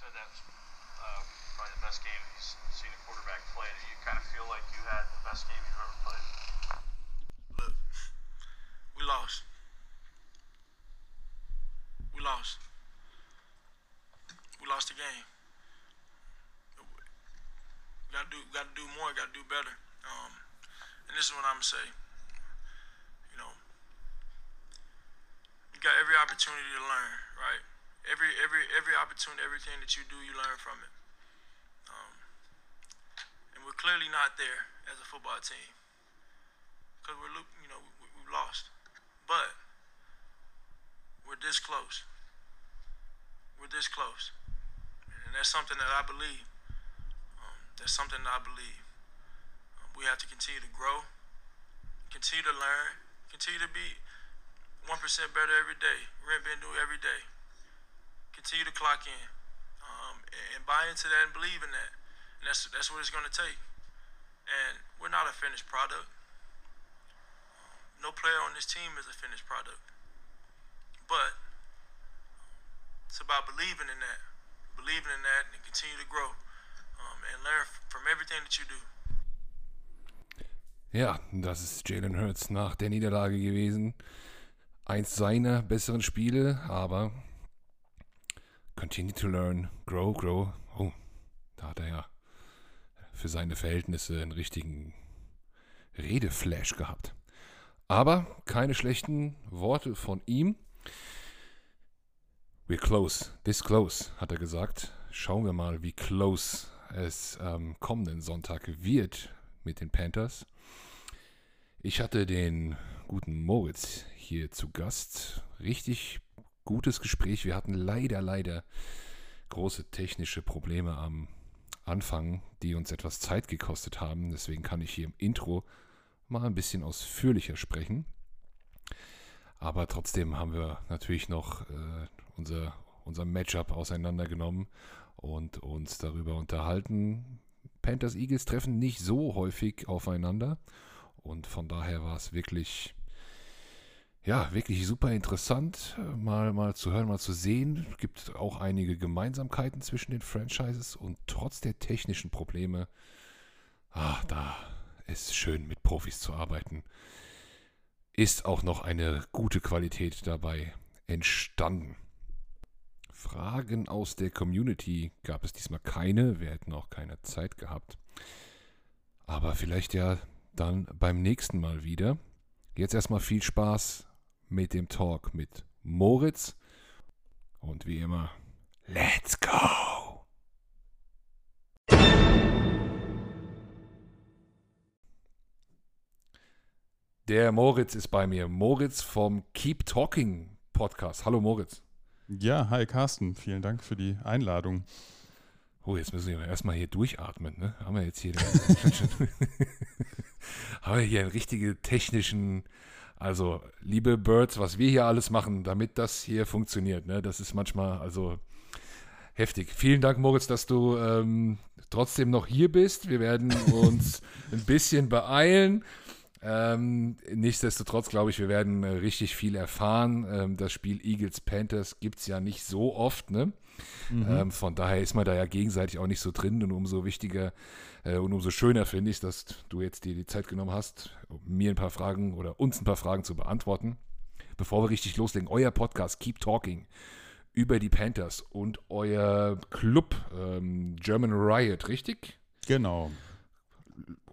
said that was uh, probably the best game he's seen a quarterback play. Do you kind of feel like you had the best game you've ever played? Look, we lost. We lost. We lost the game. We gotta do, we gotta do more. Gotta do better. Um, and this is what I'm gonna say. You know, you got every opportunity to learn, right? Every every every opportunity, everything that you do, you learn from it. Um, and we're clearly not there as a football team because we're you know we, we've lost, but we're this close. We're this close, and that's something that I believe. Um, that's something that I believe. Um, we have to continue to grow, continue to learn, continue to be one percent better every day. Rent been do every day. Continue to clock in, um, and, buy into that and believe in that. And that's that's what it's going to take. And we're not a finished product. No player on this team is a finished product. But it's about believing in that, believing in that, and continue to grow um, and learn from everything that you do. Ja, das ist Jalen Hurts nach der Niederlage gewesen. Eins seiner besseren Spiele, aber continue to learn, grow, grow. Oh, da hat er ja für seine Verhältnisse einen richtigen Redeflash gehabt. Aber keine schlechten Worte von ihm. We're close, this close, hat er gesagt. Schauen wir mal, wie close es am kommenden Sonntag wird mit den Panthers. Ich hatte den guten Moritz hier zu Gast. Richtig gutes Gespräch. Wir hatten leider, leider große technische Probleme am Anfang, die uns etwas Zeit gekostet haben. Deswegen kann ich hier im Intro mal ein bisschen ausführlicher sprechen. Aber trotzdem haben wir natürlich noch äh, unser, unser Matchup auseinandergenommen und uns darüber unterhalten. Panthers Eagles treffen nicht so häufig aufeinander und von daher war es wirklich ja, wirklich super interessant, mal, mal zu hören, mal zu sehen. Es gibt auch einige Gemeinsamkeiten zwischen den Franchises und trotz der technischen Probleme, ah, da ist schön mit Profis zu arbeiten, ist auch noch eine gute Qualität dabei entstanden. Fragen aus der Community gab es diesmal keine, wir hätten auch keine Zeit gehabt. Aber vielleicht ja dann beim nächsten Mal wieder. Jetzt erstmal viel Spaß mit dem Talk mit Moritz. Und wie immer, let's go! Der Moritz ist bei mir. Moritz vom Keep Talking Podcast. Hallo Moritz. Ja, hi Carsten. Vielen Dank für die Einladung. Oh, jetzt müssen wir erstmal hier durchatmen. Ne? Haben wir jetzt hier, den, haben wir hier einen richtigen technischen also, liebe Birds, was wir hier alles machen, damit das hier funktioniert, ne, das ist manchmal also heftig. Vielen Dank, Moritz, dass du ähm, trotzdem noch hier bist. Wir werden uns ein bisschen beeilen. Ähm, nichtsdestotrotz glaube ich, wir werden äh, richtig viel erfahren. Ähm, das Spiel Eagles Panthers gibt es ja nicht so oft, ne? Mhm. Ähm, von daher ist man da ja gegenseitig auch nicht so drin und umso wichtiger äh, und umso schöner finde ich, dass du jetzt dir die Zeit genommen hast, mir ein paar Fragen oder uns ein paar Fragen zu beantworten. Bevor wir richtig loslegen, euer Podcast Keep Talking über die Panthers und euer Club ähm, German Riot, richtig? Genau.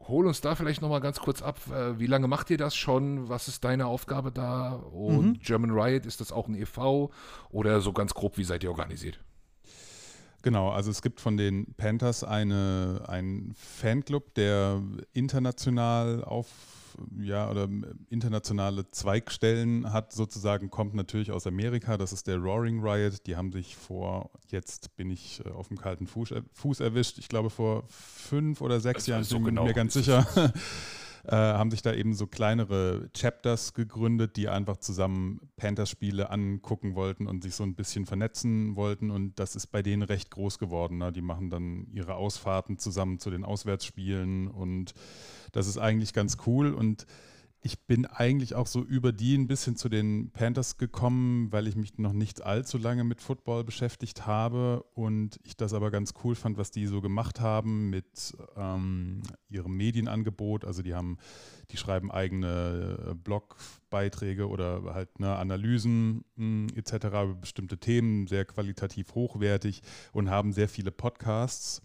Hol uns da vielleicht nochmal ganz kurz ab. Äh, wie lange macht ihr das schon? Was ist deine Aufgabe da? Und mhm. German Riot, ist das auch ein e.V. oder so ganz grob, wie seid ihr organisiert? Genau, also es gibt von den Panthers eine, einen Fanclub, der international auf, ja, oder internationale Zweigstellen hat, sozusagen, kommt natürlich aus Amerika. Das ist der Roaring Riot. Die haben sich vor, jetzt bin ich äh, auf dem kalten Fuß, Fuß erwischt, ich glaube vor fünf oder sechs das Jahren, so bin genau mir ganz sicher. äh, haben sich da eben so kleinere Chapters gegründet, die einfach zusammen Panthers-Spiele angucken wollten und sich so ein bisschen vernetzen wollten. Und das ist bei denen recht groß geworden. Ne? Die machen dann ihre Ausfahrten zusammen zu den Auswärtsspielen und das ist eigentlich ganz cool. Und ich bin eigentlich auch so über die ein bisschen zu den Panthers gekommen, weil ich mich noch nicht allzu lange mit Football beschäftigt habe und ich das aber ganz cool fand, was die so gemacht haben mit ähm, ihrem Medienangebot. Also die haben, die schreiben eigene äh, Blogbeiträge oder halt ne, Analysen hm, etc. über bestimmte Themen, sehr qualitativ hochwertig und haben sehr viele Podcasts.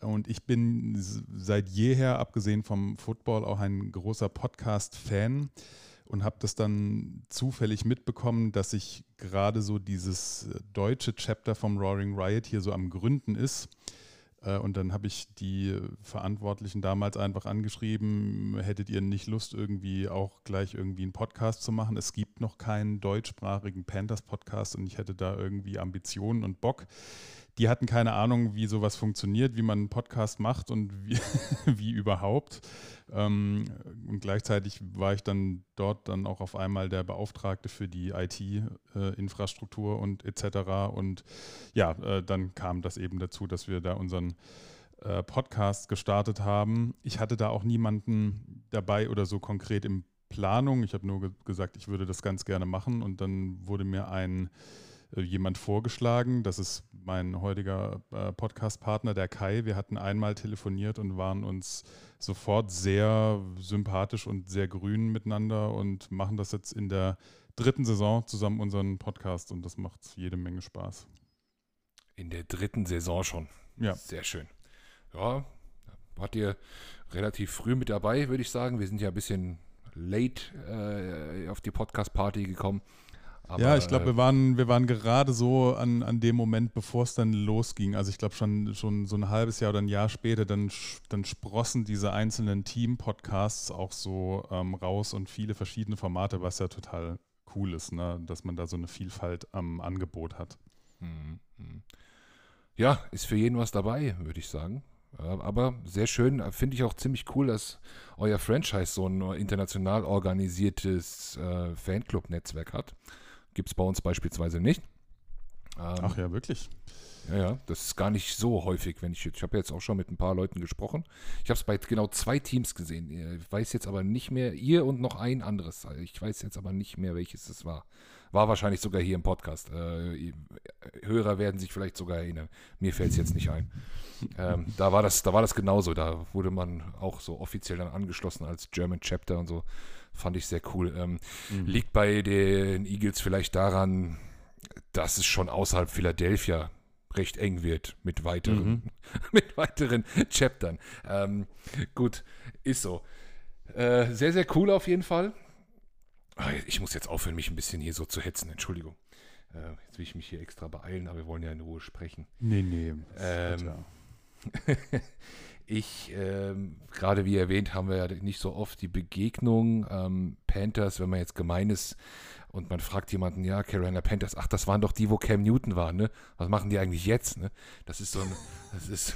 Und ich bin seit jeher, abgesehen vom Football, auch ein großer Podcast-Fan und habe das dann zufällig mitbekommen, dass sich gerade so dieses deutsche Chapter vom Roaring Riot hier so am Gründen ist. Äh, und dann habe ich die Verantwortlichen damals einfach angeschrieben, hättet ihr nicht Lust, irgendwie auch gleich irgendwie einen Podcast zu machen? Es gibt noch keinen deutschsprachigen Panthers-Podcast und ich hätte da irgendwie Ambitionen und Bock die hatten keine Ahnung, wie sowas funktioniert, wie man einen Podcast macht und wie, wie überhaupt. Ähm, und gleichzeitig war ich dann dort dann auch auf einmal der Beauftragte für die IT-Infrastruktur äh, und etc. Und ja, äh, dann kam das eben dazu, dass wir da unseren äh, Podcast gestartet haben. Ich hatte da auch niemanden dabei oder so konkret in Planung. Ich habe nur ge gesagt, ich würde das ganz gerne machen und dann wurde mir ein jemand vorgeschlagen. Das ist mein heutiger äh, Podcast-Partner, der Kai. Wir hatten einmal telefoniert und waren uns sofort sehr sympathisch und sehr grün miteinander und machen das jetzt in der dritten Saison zusammen unseren Podcast und das macht jede Menge Spaß. In der dritten Saison schon. Ja. Sehr schön. Ja, wart ihr relativ früh mit dabei, würde ich sagen. Wir sind ja ein bisschen late äh, auf die Podcast-Party gekommen. Aber, ja, ich glaube, wir waren, wir waren gerade so an, an dem Moment, bevor es dann losging. Also ich glaube schon, schon so ein halbes Jahr oder ein Jahr später, dann, dann sprossen diese einzelnen Team-Podcasts auch so ähm, raus und viele verschiedene Formate, was ja total cool ist, ne? dass man da so eine Vielfalt am Angebot hat. Mhm, mhm. Ja, ist für jeden was dabei, würde ich sagen. Aber sehr schön, finde ich auch ziemlich cool, dass euer Franchise so ein international organisiertes äh, Fanclub-Netzwerk hat. Gibt es bei uns beispielsweise nicht. Ähm, Ach ja, wirklich? Ja, ja, das ist gar nicht so häufig, wenn ich jetzt, ich habe jetzt auch schon mit ein paar Leuten gesprochen. Ich habe es bei genau zwei Teams gesehen. Ich weiß jetzt aber nicht mehr, ihr und noch ein anderes. Ich weiß jetzt aber nicht mehr, welches es war. War wahrscheinlich sogar hier im Podcast. Äh, Hörer werden sich vielleicht sogar erinnern. Mir fällt es jetzt nicht ein. Ähm, da, war das, da war das genauso. Da wurde man auch so offiziell dann angeschlossen als German Chapter und so. Fand ich sehr cool. Ähm, mhm. Liegt bei den Eagles vielleicht daran, dass es schon außerhalb Philadelphia recht eng wird mit weiteren, mhm. mit weiteren Chaptern. Ähm, gut, ist so. Äh, sehr, sehr cool auf jeden Fall. Ah, ich muss jetzt aufhören, mich ein bisschen hier so zu hetzen. Entschuldigung. Äh, jetzt will ich mich hier extra beeilen, aber wir wollen ja in Ruhe sprechen. Nee, nee. Ähm, ich, ähm, gerade wie erwähnt, haben wir ja nicht so oft die Begegnung. Ähm, Panthers, wenn man jetzt gemein ist und man fragt jemanden, ja, Carolina Panthers, ach, das waren doch die, wo Cam Newton war, ne? Was machen die eigentlich jetzt, ne? Das ist so ein, das ist,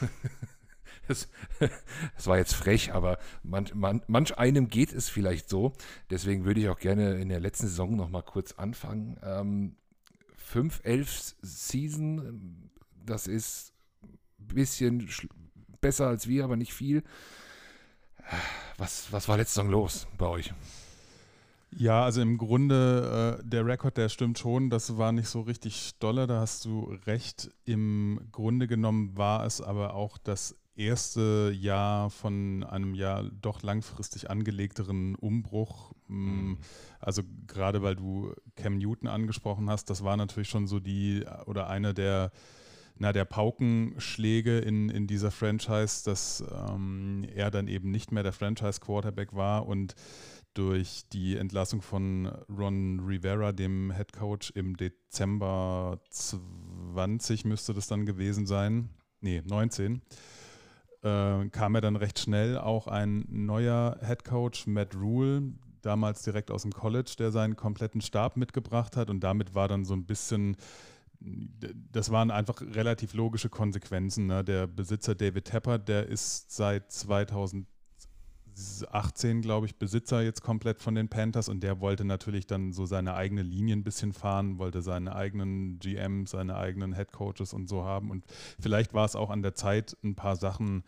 das, das, war jetzt frech, aber man, man, manch einem geht es vielleicht so. Deswegen würde ich auch gerne in der letzten Saison noch mal kurz anfangen. Ähm, 5, 11 Season, das ist ein bisschen besser als wir, aber nicht viel. Was, was war letzte Saison los bei euch? Ja, also im Grunde, äh, der Rekord, der stimmt schon, das war nicht so richtig dolle, da hast du recht. Im Grunde genommen war es aber auch das erste Jahr von einem ja doch langfristig angelegteren Umbruch. Mm, mhm. Also gerade weil du Cam Newton angesprochen hast, das war natürlich schon so die oder eine der na, der Paukenschläge in, in dieser Franchise, dass ähm, er dann eben nicht mehr der Franchise-Quarterback war und durch die Entlassung von Ron Rivera, dem Head Coach, im Dezember 20 müsste das dann gewesen sein, nee, 19, äh, kam er dann recht schnell auch ein neuer Head Coach, Matt Rule, damals direkt aus dem College, der seinen kompletten Stab mitgebracht hat. Und damit war dann so ein bisschen das waren einfach relativ logische Konsequenzen. Ne? Der Besitzer David Tepper, der ist seit 2018, glaube ich, Besitzer jetzt komplett von den Panthers und der wollte natürlich dann so seine eigene Linie ein bisschen fahren, wollte seine eigenen GMs, seine eigenen Head Coaches und so haben. Und vielleicht war es auch an der Zeit, ein paar Sachen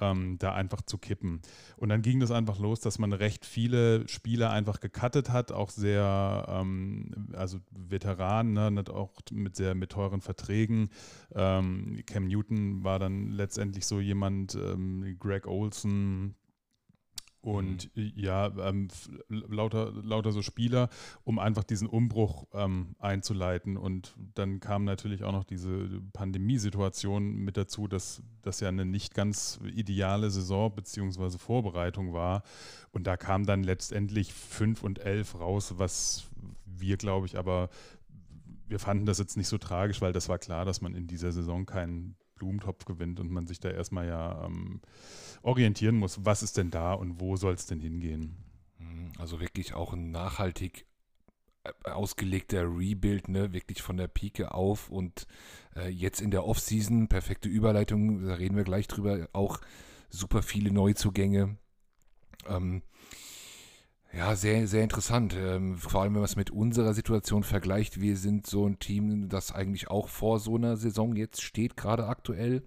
ähm, da einfach zu kippen. Und dann ging das einfach los, dass man recht viele Spieler einfach gecuttet hat, auch sehr, ähm, also Veteranen, ne, auch mit sehr mit teuren Verträgen. Ähm, Cam Newton war dann letztendlich so jemand, ähm, Greg Olson, und mhm. ja, ähm, lauter, lauter so Spieler, um einfach diesen Umbruch ähm, einzuleiten. Und dann kam natürlich auch noch diese Pandemiesituation mit dazu, dass das ja eine nicht ganz ideale Saison bzw. Vorbereitung war. Und da kam dann letztendlich 5 und 11 raus, was wir, glaube ich, aber wir fanden das jetzt nicht so tragisch, weil das war klar, dass man in dieser Saison keinen Blumentopf gewinnt und man sich da erstmal ja ähm, orientieren muss, was ist denn da und wo soll es denn hingehen. Mhm, also wirklich auch ein nachhaltig äh, ausgelegter Rebuild, ne, wirklich von der Pike auf und äh, jetzt in der Offseason, perfekte Überleitung, da reden wir gleich drüber, auch super viele Neuzugänge. Ähm, ja, sehr, sehr interessant. Ähm, vor allem, wenn man es mit unserer Situation vergleicht. Wir sind so ein Team, das eigentlich auch vor so einer Saison jetzt steht, gerade aktuell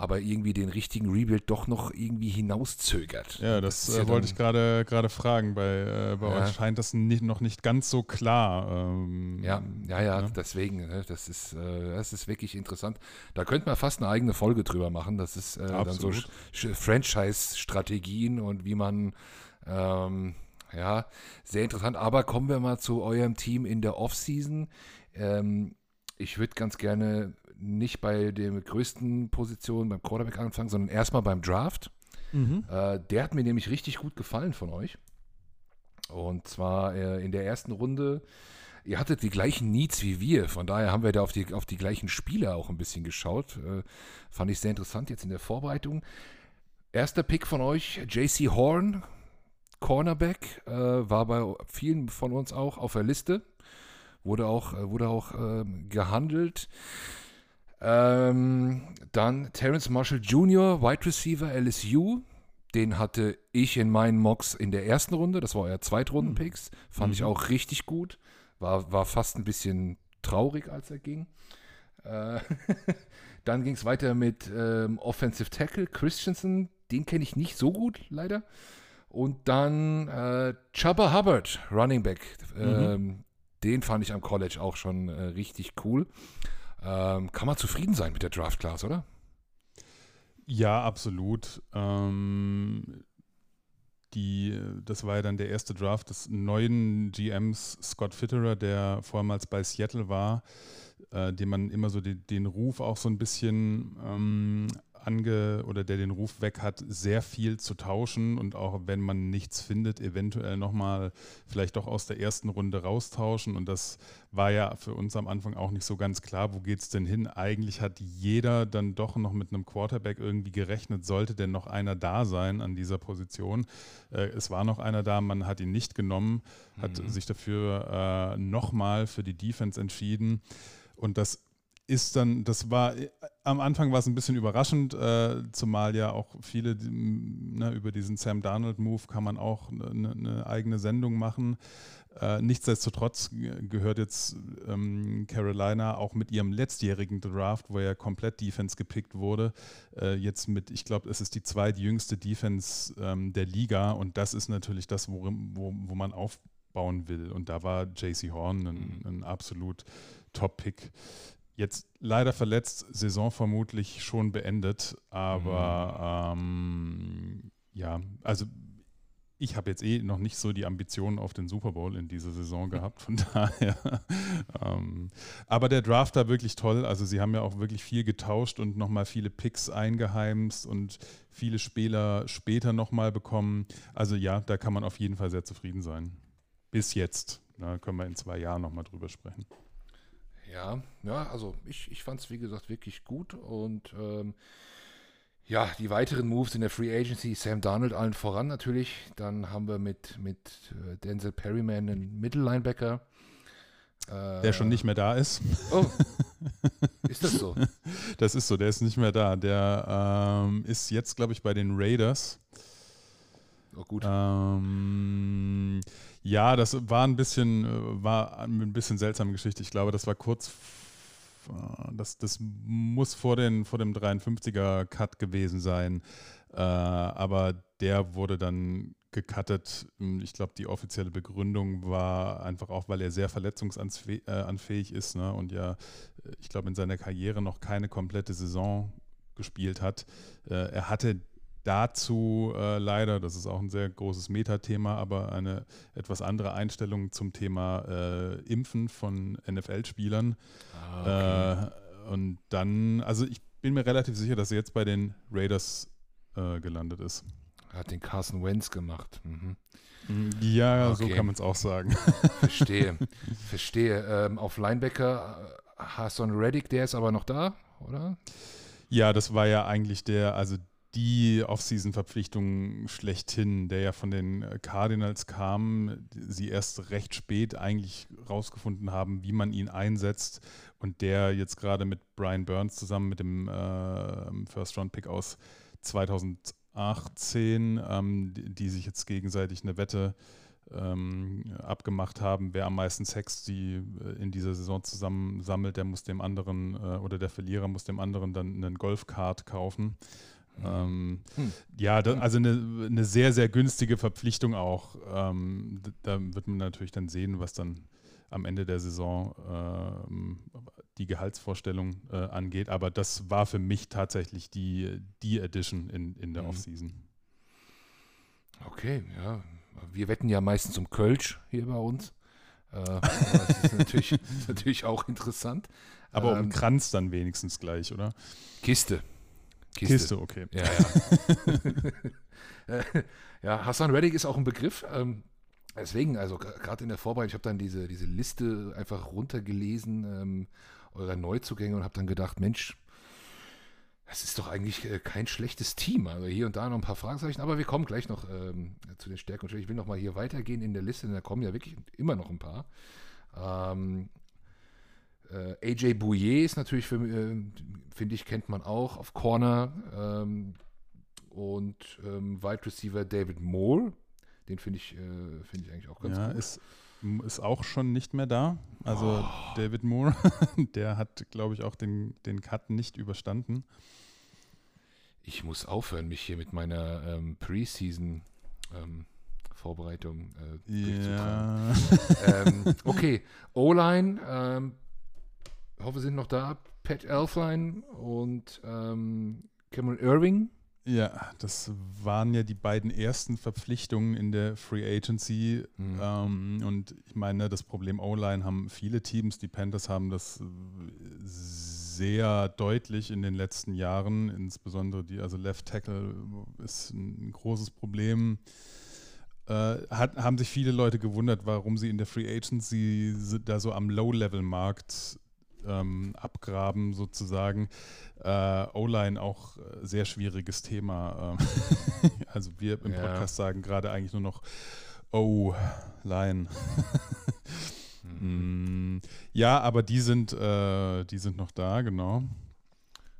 aber irgendwie den richtigen Rebuild doch noch irgendwie hinauszögert. Ja, das, das äh, ja wollte ich gerade gerade fragen. Bei, äh, bei ja. euch scheint das nicht, noch nicht ganz so klar. Ähm, ja, ja, ja, ne? deswegen. Ne, das, ist, äh, das ist wirklich interessant. Da könnte man fast eine eigene Folge drüber machen. Das ist äh, dann so Franchise-Strategien und wie man ähm, ja, sehr interessant. Aber kommen wir mal zu eurem Team in der Offseason. Ähm, ich würde ganz gerne nicht bei der größten Position beim Quarterback anfangen, sondern erstmal beim Draft. Mhm. Äh, der hat mir nämlich richtig gut gefallen von euch. Und zwar äh, in der ersten Runde. Ihr hattet die gleichen Needs wie wir, von daher haben wir da auf die, auf die gleichen Spieler auch ein bisschen geschaut. Äh, fand ich sehr interessant jetzt in der Vorbereitung. Erster Pick von euch, JC Horn, Cornerback, äh, war bei vielen von uns auch auf der Liste. Wurde auch, äh, wurde auch ähm, gehandelt. Ähm, dann Terence Marshall Jr., Wide Receiver LSU. Den hatte ich in meinen Mocks in der ersten Runde. Das war euer Zweitrunden-Picks. Fand mhm. ich auch richtig gut. War, war fast ein bisschen traurig, als er ging. Äh, dann ging es weiter mit ähm, Offensive Tackle Christensen. Den kenne ich nicht so gut, leider. Und dann äh, Chubba Hubbard, Running Back. Mhm. Ähm, den fand ich am College auch schon äh, richtig cool. Ähm, kann man zufrieden sein mit der Draft Class, oder? Ja, absolut. Ähm, die, das war ja dann der erste Draft des neuen GMs Scott Fitterer, der vormals bei Seattle war, äh, dem man immer so den, den Ruf auch so ein bisschen ähm, ange oder der den Ruf weg hat, sehr viel zu tauschen und auch wenn man nichts findet, eventuell nochmal vielleicht doch aus der ersten Runde raustauschen. Und das war ja für uns am Anfang auch nicht so ganz klar, wo geht es denn hin? Eigentlich hat jeder dann doch noch mit einem Quarterback irgendwie gerechnet, sollte denn noch einer da sein an dieser Position. Äh, es war noch einer da, man hat ihn nicht genommen, hat mhm. sich dafür äh, nochmal für die Defense entschieden. Und das ist dann, das war, am Anfang war es ein bisschen überraschend, äh, zumal ja auch viele, ne, über diesen Sam Darnold-Move kann man auch eine, eine eigene Sendung machen. Äh, nichtsdestotrotz gehört jetzt ähm, Carolina auch mit ihrem letztjährigen Draft, wo ja komplett Defense gepickt wurde, äh, jetzt mit, ich glaube, es ist die zweitjüngste Defense ähm, der Liga und das ist natürlich das, wo, wo, wo man aufbauen will. Und da war JC Horn ein, mhm. ein absolut Top-Pick. Jetzt leider verletzt, Saison vermutlich schon beendet, aber mhm. ähm, ja, also ich habe jetzt eh noch nicht so die Ambitionen auf den Super Bowl in dieser Saison gehabt, von daher. ähm, aber der Draft war wirklich toll. Also sie haben ja auch wirklich viel getauscht und nochmal viele Picks eingeheimst und viele Spieler später nochmal bekommen. Also ja, da kann man auf jeden Fall sehr zufrieden sein. Bis jetzt. Da können wir in zwei Jahren nochmal drüber sprechen. Ja, ja, also ich, ich fand es wie gesagt wirklich gut und ähm, ja, die weiteren Moves in der Free Agency, Sam Darnold allen voran natürlich. Dann haben wir mit, mit äh, Denzel Perryman einen Mittellinebacker. Äh, der schon nicht mehr da ist. Oh, ist das so? Das ist so, der ist nicht mehr da. Der ähm, ist jetzt, glaube ich, bei den Raiders. Oh, gut. Ähm, ja, das war ein bisschen, äh, war eine bisschen seltsame Geschichte. Ich glaube, das war kurz, äh, das, das muss vor, den, vor dem 53er Cut gewesen sein. Äh, aber der wurde dann gecuttet. Ich glaube, die offizielle Begründung war einfach auch, weil er sehr verletzungsanfähig ist ne? und ja, ich glaube, in seiner Karriere noch keine komplette Saison gespielt hat. Er hatte dazu äh, leider, das ist auch ein sehr großes Metathema, aber eine etwas andere Einstellung zum Thema äh, Impfen von NFL-Spielern. Ah, okay. äh, und dann, also ich bin mir relativ sicher, dass er jetzt bei den Raiders äh, gelandet ist. Er hat den Carson Wentz gemacht. Mhm. Ja, okay. so kann man es auch sagen. Verstehe. Verstehe. Ähm, auf Linebacker äh, Hassan Reddick, der ist aber noch da, oder? Ja, das war ja eigentlich der, also die Offseason-Verpflichtung schlechthin, der ja von den Cardinals kam, sie erst recht spät eigentlich rausgefunden haben, wie man ihn einsetzt und der jetzt gerade mit Brian Burns zusammen mit dem äh, First-Round-Pick aus 2018, ähm, die, die, sich jetzt gegenseitig eine Wette ähm, abgemacht haben, wer am meisten Sex die äh, in dieser Saison zusammen sammelt, der muss dem anderen äh, oder der Verlierer muss dem anderen dann einen Golfkart kaufen. Ähm, hm. Ja, da, also eine, eine, sehr, sehr günstige Verpflichtung auch. Ähm, da wird man natürlich dann sehen, was dann am Ende der Saison ähm, die Gehaltsvorstellung äh, angeht. Aber das war für mich tatsächlich die, die Edition in, in der mhm. Offseason. Okay, ja. Wir wetten ja meistens um Kölsch hier bei uns. Äh, das ist natürlich, natürlich auch interessant. Aber ähm, um Kranz dann wenigstens gleich, oder? Kiste. Kiste. Kiste, okay. Ja, ja. ja, Hassan Reddick ist auch ein Begriff. Ähm, deswegen, also gerade in der Vorbereitung, ich habe dann diese, diese Liste einfach runtergelesen, ähm, eurer Neuzugänge und habe dann gedacht, Mensch, das ist doch eigentlich äh, kein schlechtes Team. Also hier und da noch ein paar Fragezeichen, aber wir kommen gleich noch ähm, zu den Stärken und Ich will noch mal hier weitergehen in der Liste, denn da kommen ja wirklich immer noch ein paar. Ähm, äh, AJ Bouye ist natürlich, für, äh, finde ich, kennt man auch auf Corner. Ähm, und ähm, Wide Receiver David Moore, den finde ich, äh, find ich eigentlich auch ganz ja, gut. Ist, ist auch schon nicht mehr da. Also oh. David Moore, der hat, glaube ich, auch den, den Cut nicht überstanden. Ich muss aufhören, mich hier mit meiner ähm, Preseason ähm, Vorbereitung äh, ja. ähm, okay, O-Line, ähm, hoffe, sind noch da. Pat Elfline und ähm, Cameron Irving. Ja, das waren ja die beiden ersten Verpflichtungen in der Free Agency. Mhm. Ähm, und ich meine, das Problem O-Line haben viele Teams. Die Panthers haben das sehr deutlich in den letzten Jahren. Insbesondere die, also Left Tackle ist ein großes Problem. Äh, hat, haben sich viele Leute gewundert, warum sie in der Free Agency da so am Low-Level-Markt ähm, abgraben sozusagen. Äh, O-Line auch äh, sehr schwieriges Thema. Ähm, also wir im Podcast ja. sagen gerade eigentlich nur noch O-Line. mhm. Ja, aber die sind, äh, die sind noch da, genau.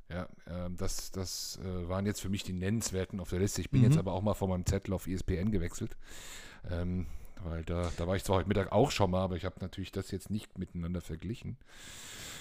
Ja, äh, das, das äh, waren jetzt für mich die nennenswerten auf der Liste. Ich bin mhm. jetzt aber auch mal von meinem Zettel auf ESPN gewechselt. Ähm, weil da, da war ich zwar heute Mittag auch schon mal, aber ich habe natürlich das jetzt nicht miteinander verglichen.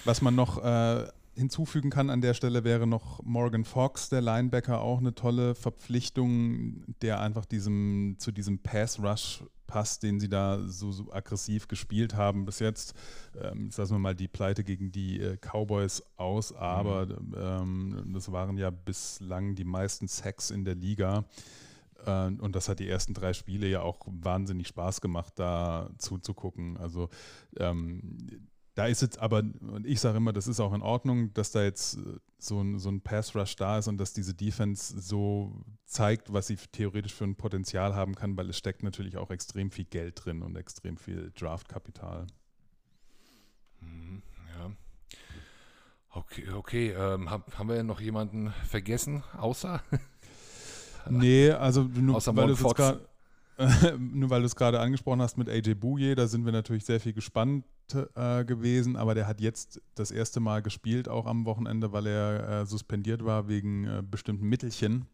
Was man noch äh, hinzufügen kann an der Stelle wäre noch Morgan Fox, der Linebacker, auch eine tolle Verpflichtung, der einfach diesem, zu diesem Pass-Rush passt, den sie da so, so, aggressiv gespielt haben bis jetzt. Ähm, jetzt lassen wir mal die Pleite gegen die äh, Cowboys aus, aber mhm. ähm, das waren ja bislang die meisten Sacks in der Liga. Äh, und das hat die ersten drei Spiele ja auch wahnsinnig Spaß gemacht, da zuzugucken. Also ähm, da ist jetzt aber, und ich sage immer, das ist auch in Ordnung, dass da jetzt so ein, so ein Pass-Rush da ist und dass diese Defense so zeigt, was sie theoretisch für ein Potenzial haben kann, weil es steckt natürlich auch extrem viel Geld drin und extrem viel Draftkapital. Mhm, ja. Okay, okay. Ähm, haben wir noch jemanden vergessen, außer? Nee, also nur, außer weil du es gerade nur weil du es gerade angesprochen hast mit AJ Bouye, da sind wir natürlich sehr viel gespannt äh, gewesen, aber der hat jetzt das erste Mal gespielt, auch am Wochenende, weil er äh, suspendiert war wegen äh, bestimmten Mittelchen.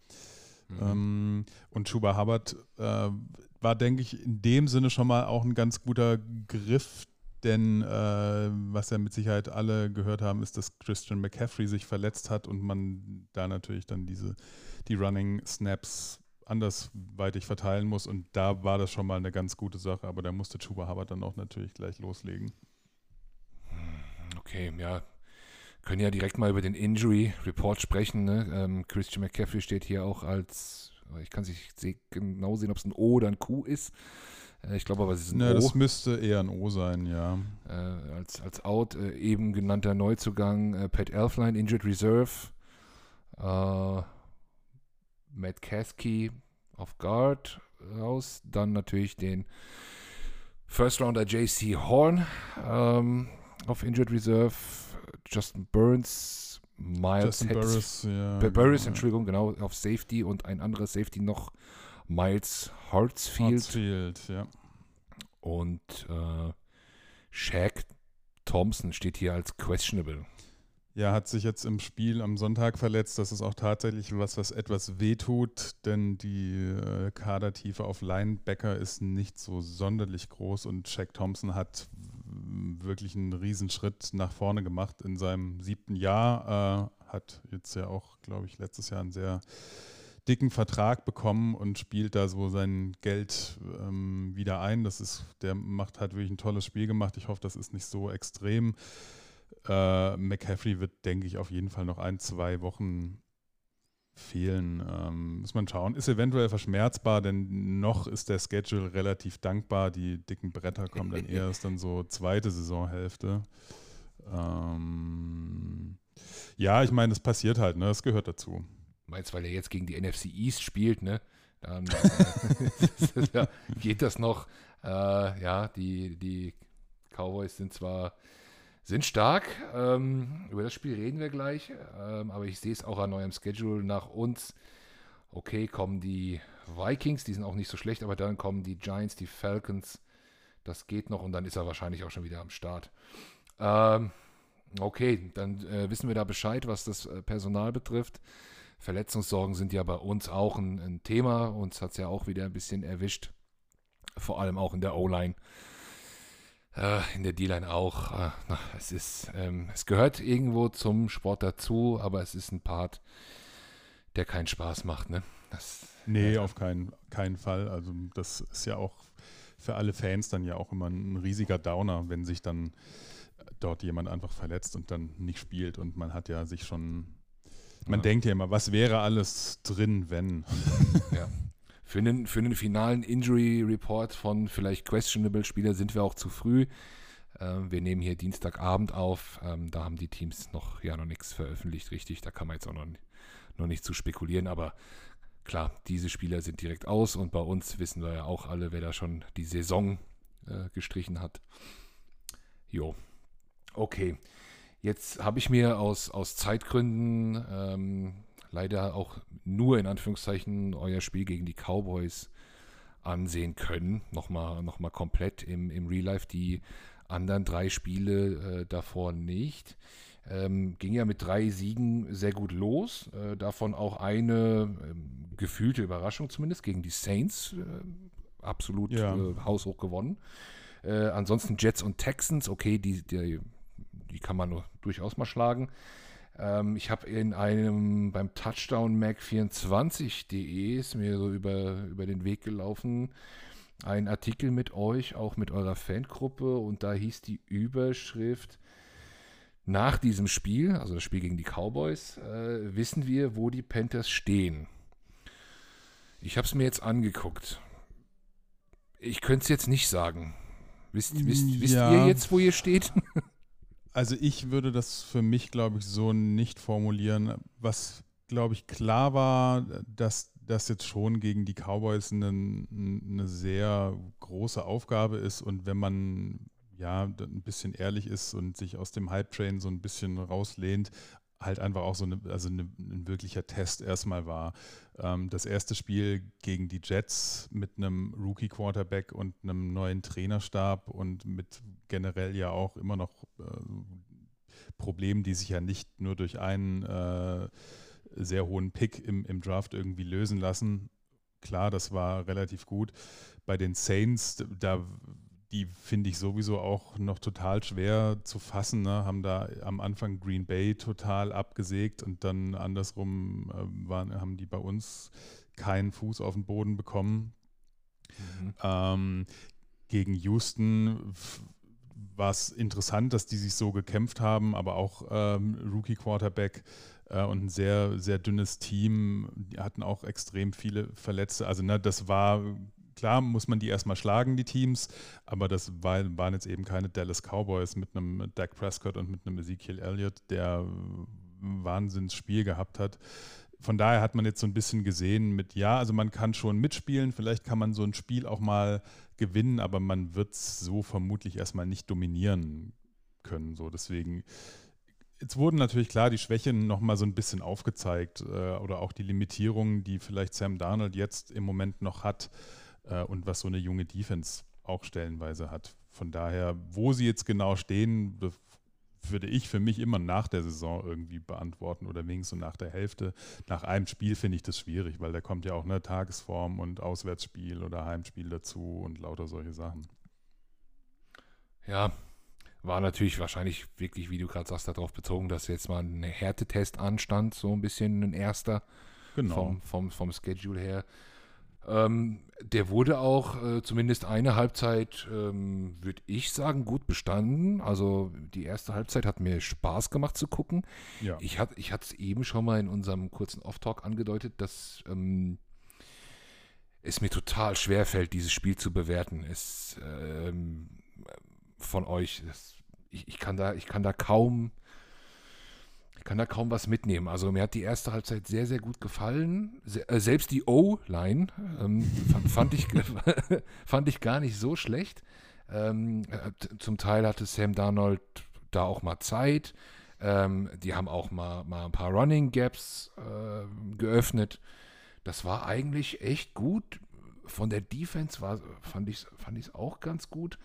Mhm. Ähm, und Chuba Hubbard äh, war, denke ich, in dem Sinne schon mal auch ein ganz guter Griff, denn äh, was ja mit Sicherheit alle gehört haben, ist, dass Christian McCaffrey sich verletzt hat und man da natürlich dann diese die Running Snaps andersweitig verteilen muss. Und da war das schon mal eine ganz gute Sache, aber da musste Chuba Hubbard dann auch natürlich gleich loslegen. Okay, ja. Können ja direkt mal über den Injury Report sprechen. Ne? Ähm, Christian McCaffrey steht hier auch als, ich kann sich genau sehen, ob es ein O oder ein Q ist. Äh, ich glaube aber, es ist ein ne, O. Das müsste eher ein O sein, ja. Äh, als, als Out, äh, eben genannter Neuzugang, äh, Pat Elfline, Injured Reserve. Matt Caskey auf Guard raus. Dann natürlich den First Rounder JC Horn ähm, auf Injured Reserve. Justin Burns, Miles Justin Burris, ja, Burris, genau. Entschuldigung, genau, auf Safety und ein anderes Safety noch, Miles Hartsfield. Hartsfield, ja. Und äh, Shaq Thompson steht hier als questionable. Ja, hat sich jetzt im Spiel am Sonntag verletzt. Das ist auch tatsächlich was, was etwas wehtut, denn die äh, Kadertiefe auf Linebacker ist nicht so sonderlich groß und Shaq Thompson hat wirklich einen Riesenschritt nach vorne gemacht in seinem siebten Jahr. Äh, hat jetzt ja auch, glaube ich, letztes Jahr einen sehr dicken Vertrag bekommen und spielt da so sein Geld ähm, wieder ein. Das ist, der macht, hat wirklich ein tolles Spiel gemacht. Ich hoffe, das ist nicht so extrem. Äh, McCaffrey wird, denke ich, auf jeden Fall noch ein, zwei Wochen fehlen. Ähm, muss man schauen. Ist eventuell verschmerzbar, denn noch ist der Schedule relativ dankbar. Die dicken Bretter kommen dann erst dann so zweite Saisonhälfte. Ähm, ja, ich meine, das passiert halt, ne? Das gehört dazu. Meinst weil er jetzt gegen die NFC East spielt, ne? Dann äh, geht das noch. Äh, ja, die, die Cowboys sind zwar sind stark. Ähm, über das Spiel reden wir gleich. Ähm, aber ich sehe es auch an eurem Schedule nach uns. Okay, kommen die Vikings, die sind auch nicht so schlecht, aber dann kommen die Giants, die Falcons. Das geht noch und dann ist er wahrscheinlich auch schon wieder am Start. Ähm, okay, dann äh, wissen wir da Bescheid, was das äh, Personal betrifft. Verletzungssorgen sind ja bei uns auch ein, ein Thema. Uns hat es ja auch wieder ein bisschen erwischt. Vor allem auch in der O-Line. Äh, in der D-Line auch. Äh, na, es ist, ähm, es gehört irgendwo zum Sport dazu, aber es ist ein Part, der keinen Spaß macht, ne? Das, Nee, äh, auf keinen, keinen Fall. Also das ist ja auch für alle Fans dann ja auch immer ein riesiger Downer, wenn sich dann dort jemand einfach verletzt und dann nicht spielt und man hat ja sich schon, man Ja. denkt ja immer, was wäre alles drin, wenn? Ja. Für einen, für einen finalen Injury Report von vielleicht questionable Spieler sind wir auch zu früh. Ähm, wir nehmen hier Dienstagabend auf. Ähm, da haben die Teams noch ja noch nichts veröffentlicht, richtig. Da kann man jetzt auch noch, noch nicht zu spekulieren. Aber klar, diese Spieler sind direkt aus und bei uns wissen wir ja auch alle, wer da schon die Saison äh, gestrichen hat. Jo. Okay. Jetzt habe ich mir aus, aus Zeitgründen ähm, leider auch nur in Anführungszeichen euer Spiel gegen die Cowboys ansehen können. Nochmal noch mal komplett im, im Real Life. Die anderen drei Spiele äh, davor nicht. Ähm, ging ja mit drei Siegen sehr gut los. Äh, davon auch eine ähm, gefühlte Überraschung zumindest gegen die Saints. Äh, absolut Ja. äh, haushoch gewonnen. Äh, ansonsten Jets und Texans, okay, die, die, die kann man nur durchaus mal schlagen. Ähm, ich habe in einem beim Touchdown Mac 24.de ist mir so über, über den Weg gelaufen, ein Artikel mit euch, auch mit eurer Fangruppe und da hieß die Überschrift nach diesem Spiel, also das Spiel gegen die Cowboys, äh, wissen wir, wo die Panthers stehen. Ich habe es mir jetzt angeguckt. Ich könnte es jetzt nicht sagen. Wisst, wisst, wisst Ja. ihr jetzt, wo ihr steht? Also ich würde das für mich, glaube ich, so nicht formulieren. Was, glaube ich, klar war, dass das jetzt schon gegen die Cowboys eine, eine sehr große Aufgabe ist und wenn man ja ein bisschen ehrlich ist und sich aus dem Hype-Train so ein bisschen rauslehnt, halt einfach auch so eine, also eine, ein wirklicher Test erstmal war. Ähm, das erste Spiel gegen die Jets mit einem Rookie-Quarterback und einem neuen Trainerstab und mit generell ja auch immer noch äh, Problemen, die sich ja nicht nur durch einen äh, sehr hohen Pick im, im Draft irgendwie lösen lassen. Klar, das war relativ gut. Bei den Saints, da die finde ich sowieso auch noch total schwer zu fassen. Ne? Haben da am Anfang Green Bay total abgesägt und dann andersrum äh, waren, haben die bei uns keinen Fuß auf den Boden bekommen. Mhm. Ähm, gegen Houston war es interessant, dass die sich so gekämpft haben, aber auch ähm, Rookie Quarterback äh, und ein sehr, sehr dünnes Team. Die hatten auch extrem viele Verletzte. Also, ne, das war klar, muss man die erstmal schlagen, die Teams, aber das war, waren jetzt eben keine Dallas Cowboys mit einem Dak Prescott und mit einem Ezekiel Elliott, der ein Wahnsinnsspiel gehabt hat. Von daher hat man jetzt so ein bisschen gesehen mit, ja, also man kann schon mitspielen, vielleicht kann man so ein Spiel auch mal gewinnen, aber man wird es so vermutlich erstmal nicht dominieren können. So, deswegen Jetzt wurden natürlich klar die Schwächen nochmal so ein bisschen aufgezeigt äh, oder auch die Limitierungen, die vielleicht Sam Darnold jetzt im Moment noch hat äh, und was so eine junge Defense auch stellenweise hat. Von daher, wo sie jetzt genau stehen, würde ich für mich immer nach der Saison irgendwie beantworten oder wenigstens so nach der Hälfte. Nach einem Spiel finde ich das schwierig, weil da kommt ja auch eine Tagesform und Auswärtsspiel oder Heimspiel dazu und lauter solche Sachen. Ja, war natürlich wahrscheinlich wirklich, wie du gerade sagst, darauf bezogen, dass jetzt mal ein Härtetest anstand, so ein bisschen ein erster genau. vom, vom, vom Schedule her. Ähm, der wurde auch äh, zumindest eine Halbzeit, ähm, würde ich sagen, gut bestanden. Also die erste Halbzeit hat mir Spaß gemacht zu gucken. Ja. Ich hatte ich es eben schon mal in unserem kurzen Off-Talk angedeutet, dass ähm, es mir total schwer fällt, dieses Spiel zu bewerten. Es ähm, von euch, es ich, ich, kann da, ich kann da kaum, kann da kaum was mitnehmen. Also mir hat die erste Halbzeit sehr, sehr gut gefallen. Se äh, selbst die O-Line ähm, fand, fand, ich, fand ich gar nicht so schlecht. Ähm, äh, zum Teil hatte Sam Darnold da auch mal Zeit. Ähm, die haben auch mal, mal ein paar Running Gaps äh, geöffnet. Das war eigentlich echt gut. Von der Defense war, fand ich es fand auch ganz gut.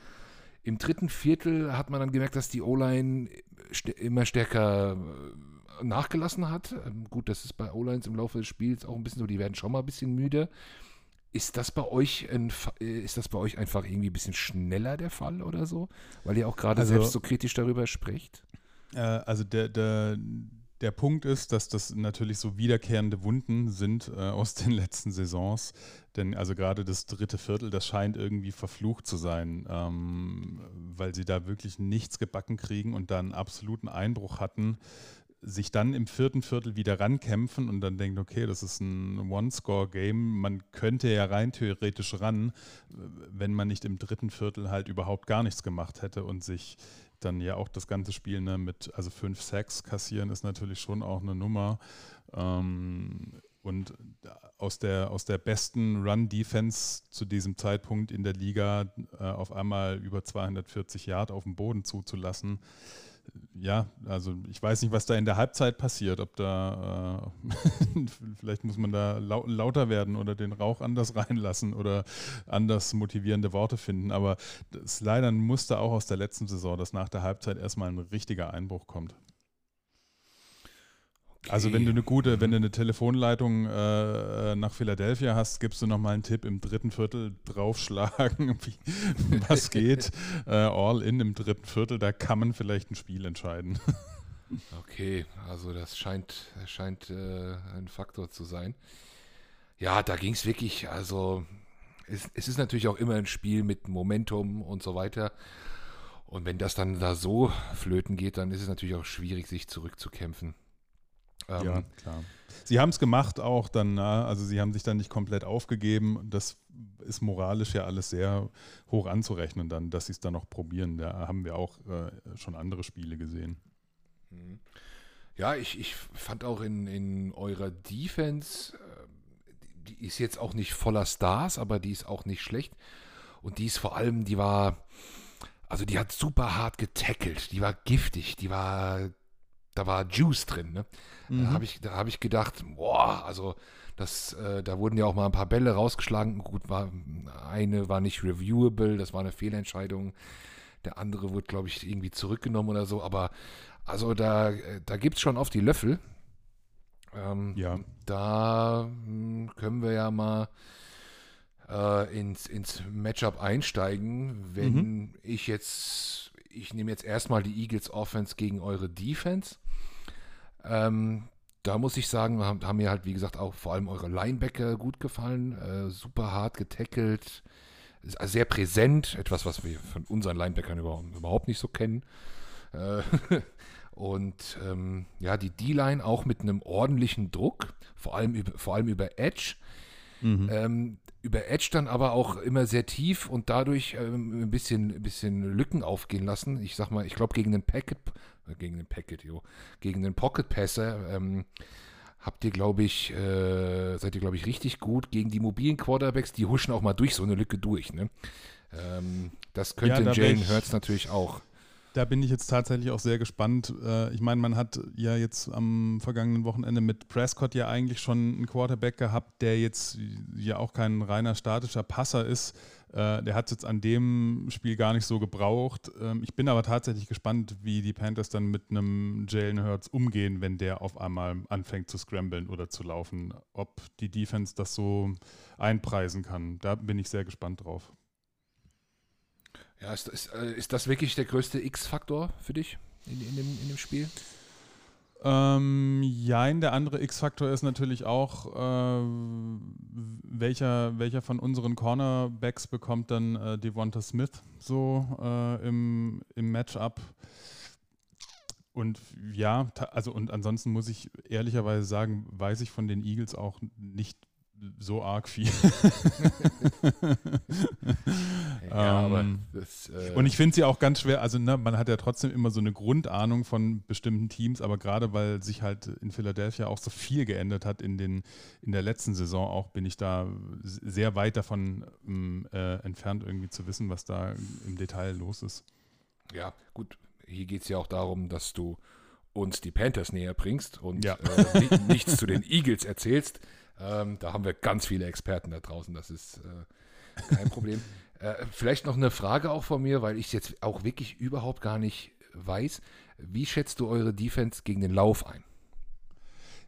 Im dritten Viertel hat man dann gemerkt, dass die O-Line st immer stärker äh, nachgelassen hat. Ähm, gut, das ist bei O-Lines im Laufe des Spiels auch ein bisschen so, die werden schon mal ein bisschen müde. Ist das bei euch ein, äh, ist das bei euch einfach irgendwie ein bisschen schneller der Fall oder so? Weil ihr auch gerade also, selbst so kritisch darüber spricht? Äh, also der, der, der Punkt ist, dass das natürlich so wiederkehrende Wunden sind äh, aus den letzten Saisons. Denn also gerade das dritte Viertel, das scheint irgendwie verflucht zu sein, ähm, weil sie da wirklich nichts gebacken kriegen und da einen absoluten Einbruch hatten, sich dann im vierten Viertel wieder rankämpfen und dann denken, okay, das ist ein One-Score-Game, man könnte ja rein theoretisch ran, wenn man nicht im dritten Viertel halt überhaupt gar nichts gemacht hätte und sich dann ja auch das ganze Spiel ne, mit, also fünf Sacks kassieren ist natürlich schon auch eine Nummer. Ähm, und aus der, aus der besten Run-Defense zu diesem Zeitpunkt in der Liga äh, auf einmal über 240 Yard auf dem Boden zuzulassen, ja, also ich weiß nicht, was da in der Halbzeit passiert, ob da, äh, vielleicht muss man da lau lauter werden oder den Rauch anders reinlassen oder anders motivierende Worte finden, aber das ist leider ein Muster auch aus der letzten Saison, dass nach der Halbzeit erstmal ein richtiger Einbruch kommt. Okay. Also wenn du eine gute, wenn du eine Telefonleitung äh, nach Philadelphia hast, gibst du nochmal einen Tipp im dritten Viertel draufschlagen, wie, was geht. äh, all in im dritten Viertel, da kann man vielleicht ein Spiel entscheiden. okay, also das scheint, scheint äh, ein Faktor zu sein. Ja, da ging es wirklich, also es, es ist natürlich auch immer ein Spiel mit Momentum und so weiter. Und wenn das dann da so flöten geht, dann ist es natürlich auch schwierig, sich zurückzukämpfen. Ähm, ja, klar. Sie haben es gemacht auch dann, also sie haben sich dann nicht komplett aufgegeben. Das ist moralisch ja alles sehr hoch anzurechnen dann, dass sie es dann noch probieren. Da haben wir auch äh, schon andere Spiele gesehen. Mhm. Ja, ich, ich fand auch in, in eurer Defense, äh, die ist jetzt auch nicht voller Stars, aber die ist auch nicht schlecht. Und die ist vor allem, die war, also die hat super hart getackelt, die war giftig, die war da war Juice drin. Ne? Mhm. Da habe ich, hab ich gedacht, boah, also das, äh, da wurden ja auch mal ein paar Bälle rausgeschlagen. Gut, war, eine war nicht reviewable, das war eine Fehlentscheidung. Der andere wurde, glaube ich, irgendwie zurückgenommen oder so. Aber also da, da gibt es schon oft die Löffel. Ähm, ja. Da hm, können wir ja mal äh, ins, ins Matchup einsteigen, wenn mhm. ich jetzt, ich nehme jetzt erstmal die Eagles Offense gegen eure Defense. Ähm, da muss ich sagen, haben, haben, mir halt, wie gesagt, auch vor allem eure Linebacker gut gefallen. Äh, super hart getackelt, sehr präsent, etwas, was wir von unseren Linebackern überhaupt, überhaupt nicht so kennen. Äh, und ähm, ja, die D-Line auch mit einem ordentlichen Druck, vor allem vor allem über Edge. Mhm. Ähm, über Edge dann aber auch immer sehr tief und dadurch ähm, ein, bisschen, ein bisschen Lücken aufgehen lassen. Ich sag mal, ich glaube, gegen den Packet, äh, gegen den Packet, jo, gegen den Pocket Passer ähm, habt ihr, glaube ich, äh, seid ihr, glaube ich, richtig gut. Gegen die mobilen Quarterbacks, die huschen auch mal durch so eine Lücke durch. Ne? Ähm, das könnte ja, Jalen Hurts natürlich auch. Da bin ich jetzt tatsächlich auch sehr gespannt. Äh, ich meine, man hat ja jetzt am vergangenen Wochenende mit Prescott ja eigentlich schon einen Quarterback gehabt, der jetzt ja auch kein reiner statischer Passer ist. Äh, der hat es jetzt an dem Spiel gar nicht so gebraucht. Ähm, ich bin aber tatsächlich gespannt, wie die Panthers dann mit einem Jalen Hurts umgehen, wenn der auf einmal anfängt zu scramblen oder zu laufen. Ob die Defense das so einpreisen kann. Da bin ich sehr gespannt drauf. Ja, ist, ist, äh, ist das wirklich der größte X-Faktor für dich in, in, dem, in dem Spiel? Ähm, ja, der andere X-Faktor ist natürlich auch, äh, welcher, welcher von unseren Cornerbacks bekommt dann äh, Devonta Smith so äh, im, im Matchup. Und ja, also und ansonsten muss ich ehrlicherweise sagen, weiß ich von den Eagles auch nicht so arg viel. ja, ähm, das, äh und ich finde sie auch ganz schwer, also ne, man hat ja trotzdem immer so eine Grundahnung von bestimmten Teams, aber gerade weil sich halt in Philadelphia auch so viel geändert hat in, den, in der letzten Saison auch, bin ich da sehr weit davon ähm, äh, entfernt, irgendwie zu wissen, was da im Detail los ist. Ja, gut, hier geht es ja auch darum, dass du uns die Panthers näher bringst und ja. äh, nichts zu den Eagles erzählst. Ähm, da haben wir ganz viele Experten da draußen, das ist äh, kein Problem. äh, vielleicht noch eine Frage auch von mir, weil ich es jetzt auch wirklich überhaupt gar nicht weiß. Wie schätzt du eure Defense gegen den Lauf ein?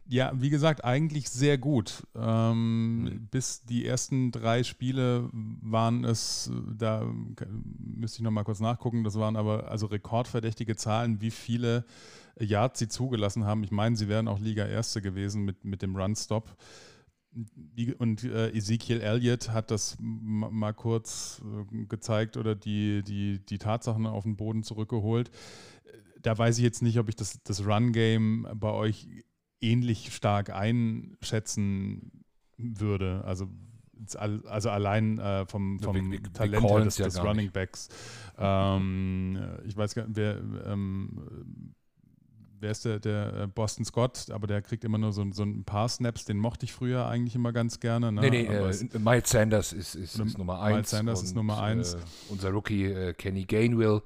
Ja, wie gesagt, eigentlich sehr gut. Ähm, mhm. Bis die ersten drei Spiele waren es, da müsste ich nochmal kurz nachgucken, das waren aber also rekordverdächtige Zahlen, wie viele Yards sie zugelassen haben. Ich meine, sie wären auch Liga Erste gewesen mit, mit dem Run-Stop und äh, Ezekiel Elliott hat das mal kurz äh, gezeigt oder die, die, die Tatsachen auf den Boden zurückgeholt. Da weiß ich jetzt nicht, ob ich das, das Run-Game bei euch ähnlich stark einschätzen würde. Also, also allein äh, vom, vom wir, wir, Talent wir des, des Running Backs. Ähm, ich weiß gar nicht, wer. Ähm, wer ist der, der äh, Boston Scott, aber der kriegt immer nur so, so ein paar Snaps, den mochte ich früher eigentlich immer ganz gerne. Ne? Nee, nee, äh, Miles Sanders ist, ist, ist Nummer eins. Miles Sanders und, ist Nummer eins. Äh, unser Rookie äh, Kenny Gainwell,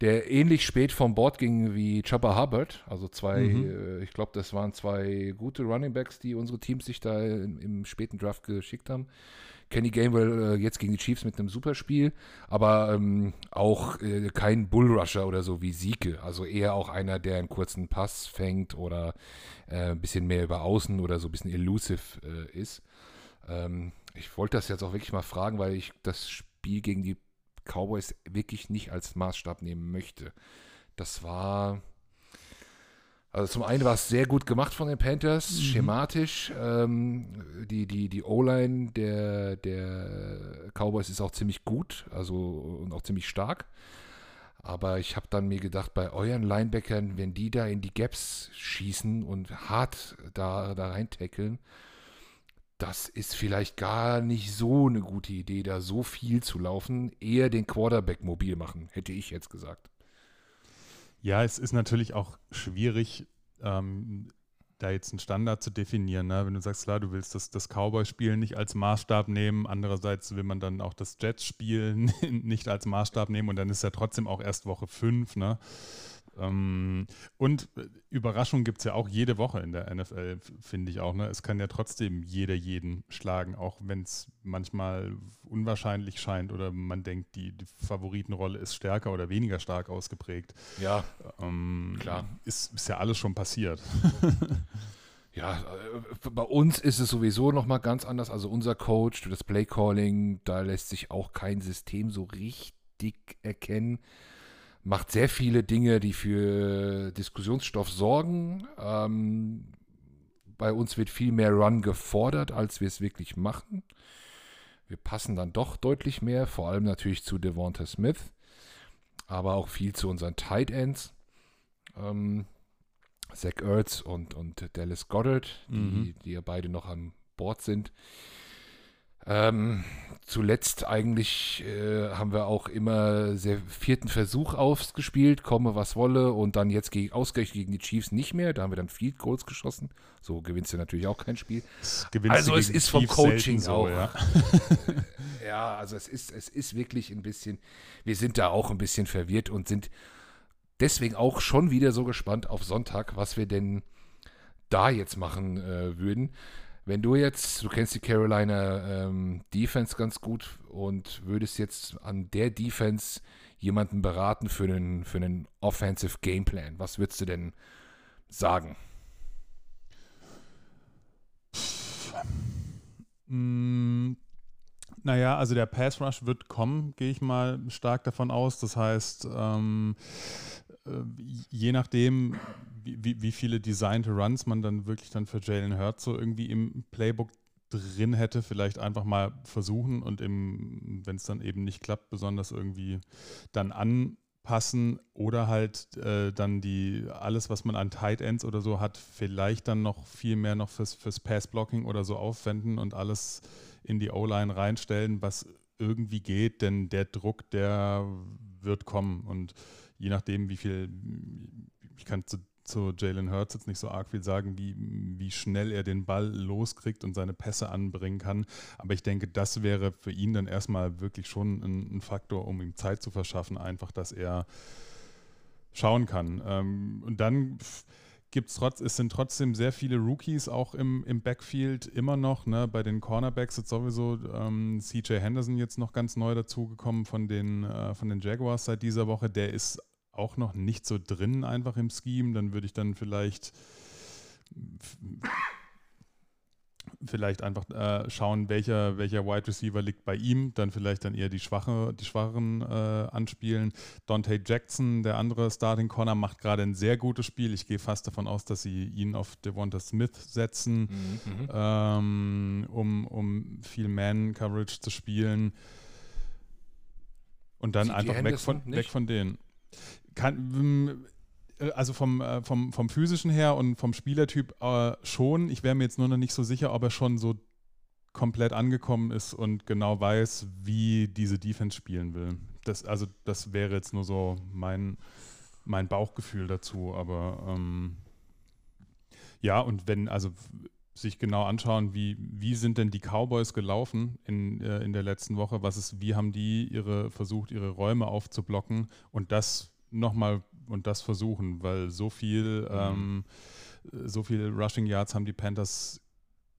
der ähnlich spät vom Bord ging wie Chopper Hubbard. Also zwei, mhm. Äh, ich glaube, das waren zwei gute Running Backs, die unsere Teams sich da im, im späten Draft geschickt haben. Kenny Gainwell äh, jetzt gegen die Chiefs mit einem Superspiel, aber ähm, auch äh, kein Bullrusher oder so wie Sieke. Also eher auch einer, der einen kurzen Pass fängt oder äh, ein bisschen mehr über Außen oder so ein bisschen elusive äh, ist. Ähm, ich wollte das jetzt auch wirklich mal fragen, weil ich das Spiel gegen die Cowboys wirklich nicht als Maßstab nehmen möchte. Das war also zum einen war es sehr gut gemacht von den Panthers, mhm. schematisch. Ähm, die die, die O-Line der, der Cowboys ist auch ziemlich gut, also und auch ziemlich stark. Aber ich habe dann mir gedacht, bei euren Linebackern, wenn die da in die Gaps schießen und hart da, da rein tackeln, das ist vielleicht gar nicht so eine gute Idee, da so viel zu laufen. Eher den Quarterback mobil machen, hätte ich jetzt gesagt. Ja, es ist natürlich auch schwierig, ähm, da jetzt einen Standard zu definieren. Ne? Wenn du sagst, klar, du willst das, das Cowboy-Spiel nicht als Maßstab nehmen, andererseits will man dann auch das Jets-Spiel nicht als Maßstab nehmen und dann ist ja trotzdem auch erst Woche 5. Ne? Ähm, und äh, Überraschungen gibt es ja auch jede Woche in der NFL, finde ich auch. Ne? Es kann ja trotzdem jeder jeden schlagen, auch wenn es manchmal unwahrscheinlich scheint oder man denkt, die, die, Favoritenrolle ist stärker oder weniger stark ausgeprägt. Ja, ähm, klar. Ist, ist ja alles schon passiert. Ja, äh, bei uns ist es sowieso nochmal ganz anders. Also unser Coach, das Playcalling, da lässt sich auch kein System so richtig erkennen. Macht sehr viele Dinge, die für Diskussionsstoff sorgen. Ähm, bei uns wird viel mehr Run gefordert, als wir es wirklich machen. Wir passen dann doch deutlich mehr, vor allem natürlich zu Devonta Smith, aber auch viel zu unseren Tight Ends. Ähm, Zach Ertz und, und Dallas Goddard, die, mhm. die ja beide noch an Bord sind. Ähm, zuletzt eigentlich äh, haben wir auch immer sehr vierten Versuch ausgespielt, komme was wolle und dann jetzt gegen, ausgerechnet gegen die Chiefs nicht mehr. Da haben wir dann Field Goals geschossen. So gewinnst du natürlich auch kein Spiel. Also es ist vom Coaching so, auch. Ja. ja, also es ist, es ist wirklich ein bisschen, wir sind da auch ein bisschen verwirrt und sind deswegen auch schon wieder so gespannt auf Sonntag, was wir denn da jetzt machen äh, würden. Wenn du jetzt, du kennst die Carolina ähm, Defense ganz gut und würdest jetzt an der Defense jemanden beraten für einen, für einen Offensive Gameplan, was würdest du denn sagen? Mm, naja, also der Pass Rush wird kommen, gehe ich mal stark davon aus. Das heißt, ähm, äh, je nachdem, wie, wie viele designte Runs man dann wirklich dann für Jalen Hurts so irgendwie im Playbook drin hätte, vielleicht einfach mal versuchen und wenn es dann eben nicht klappt, besonders irgendwie dann anpassen oder halt äh, dann die alles, was man an Tight Ends oder so hat, vielleicht dann noch viel mehr noch fürs, fürs Pass-Blocking oder so aufwenden und alles in die O-Line reinstellen, was irgendwie geht, denn der Druck, der wird kommen und je nachdem, wie viel, ich kann zu, zu Jalen Hurts jetzt nicht so arg viel sagen, wie, wie schnell er den Ball loskriegt und seine Pässe anbringen kann. Aber ich denke, das wäre für ihn dann erstmal wirklich schon ein, ein Faktor, um ihm Zeit zu verschaffen, einfach, dass er schauen kann. Ähm, und dann gibt's trotz, es sind trotzdem sehr viele Rookies auch im, im Backfield immer noch. Ne? Bei den Cornerbacks ist sowieso ähm, CJ Henderson jetzt noch ganz neu dazugekommen von äh, von den Jaguars seit dieser Woche. Der ist auch noch nicht so drin einfach im Scheme, dann würde ich dann vielleicht vielleicht einfach äh, schauen, welcher, welcher Wide Receiver liegt bei ihm, dann vielleicht dann eher die, schwache, die schwacheren äh, anspielen. Dante Jackson, der andere Starting Corner, macht gerade ein sehr gutes Spiel. Ich gehe fast davon aus, dass sie ihn auf Devonta Smith setzen, mhm, mhm. ähm, um, um viel Man-Coverage zu spielen. Und dann einfach weg von, weg von denen kann, äh, also vom, äh, vom, vom physischen her und vom Spielertyp äh, schon. Ich wäre mir jetzt nur noch nicht so sicher, ob er schon so komplett angekommen ist und genau weiß, wie diese Defense spielen will. Das, also das wäre jetzt nur so mein, mein Bauchgefühl dazu. Aber ähm, ja, und wenn, also sich genau anschauen, wie, wie sind denn die Cowboys gelaufen in, äh, in der letzten Woche, was ist, wie haben die ihre versucht, ihre Räume aufzublocken und das nochmal und das versuchen, weil so viel, mhm. ähm, so viel Rushing Yards haben die Panthers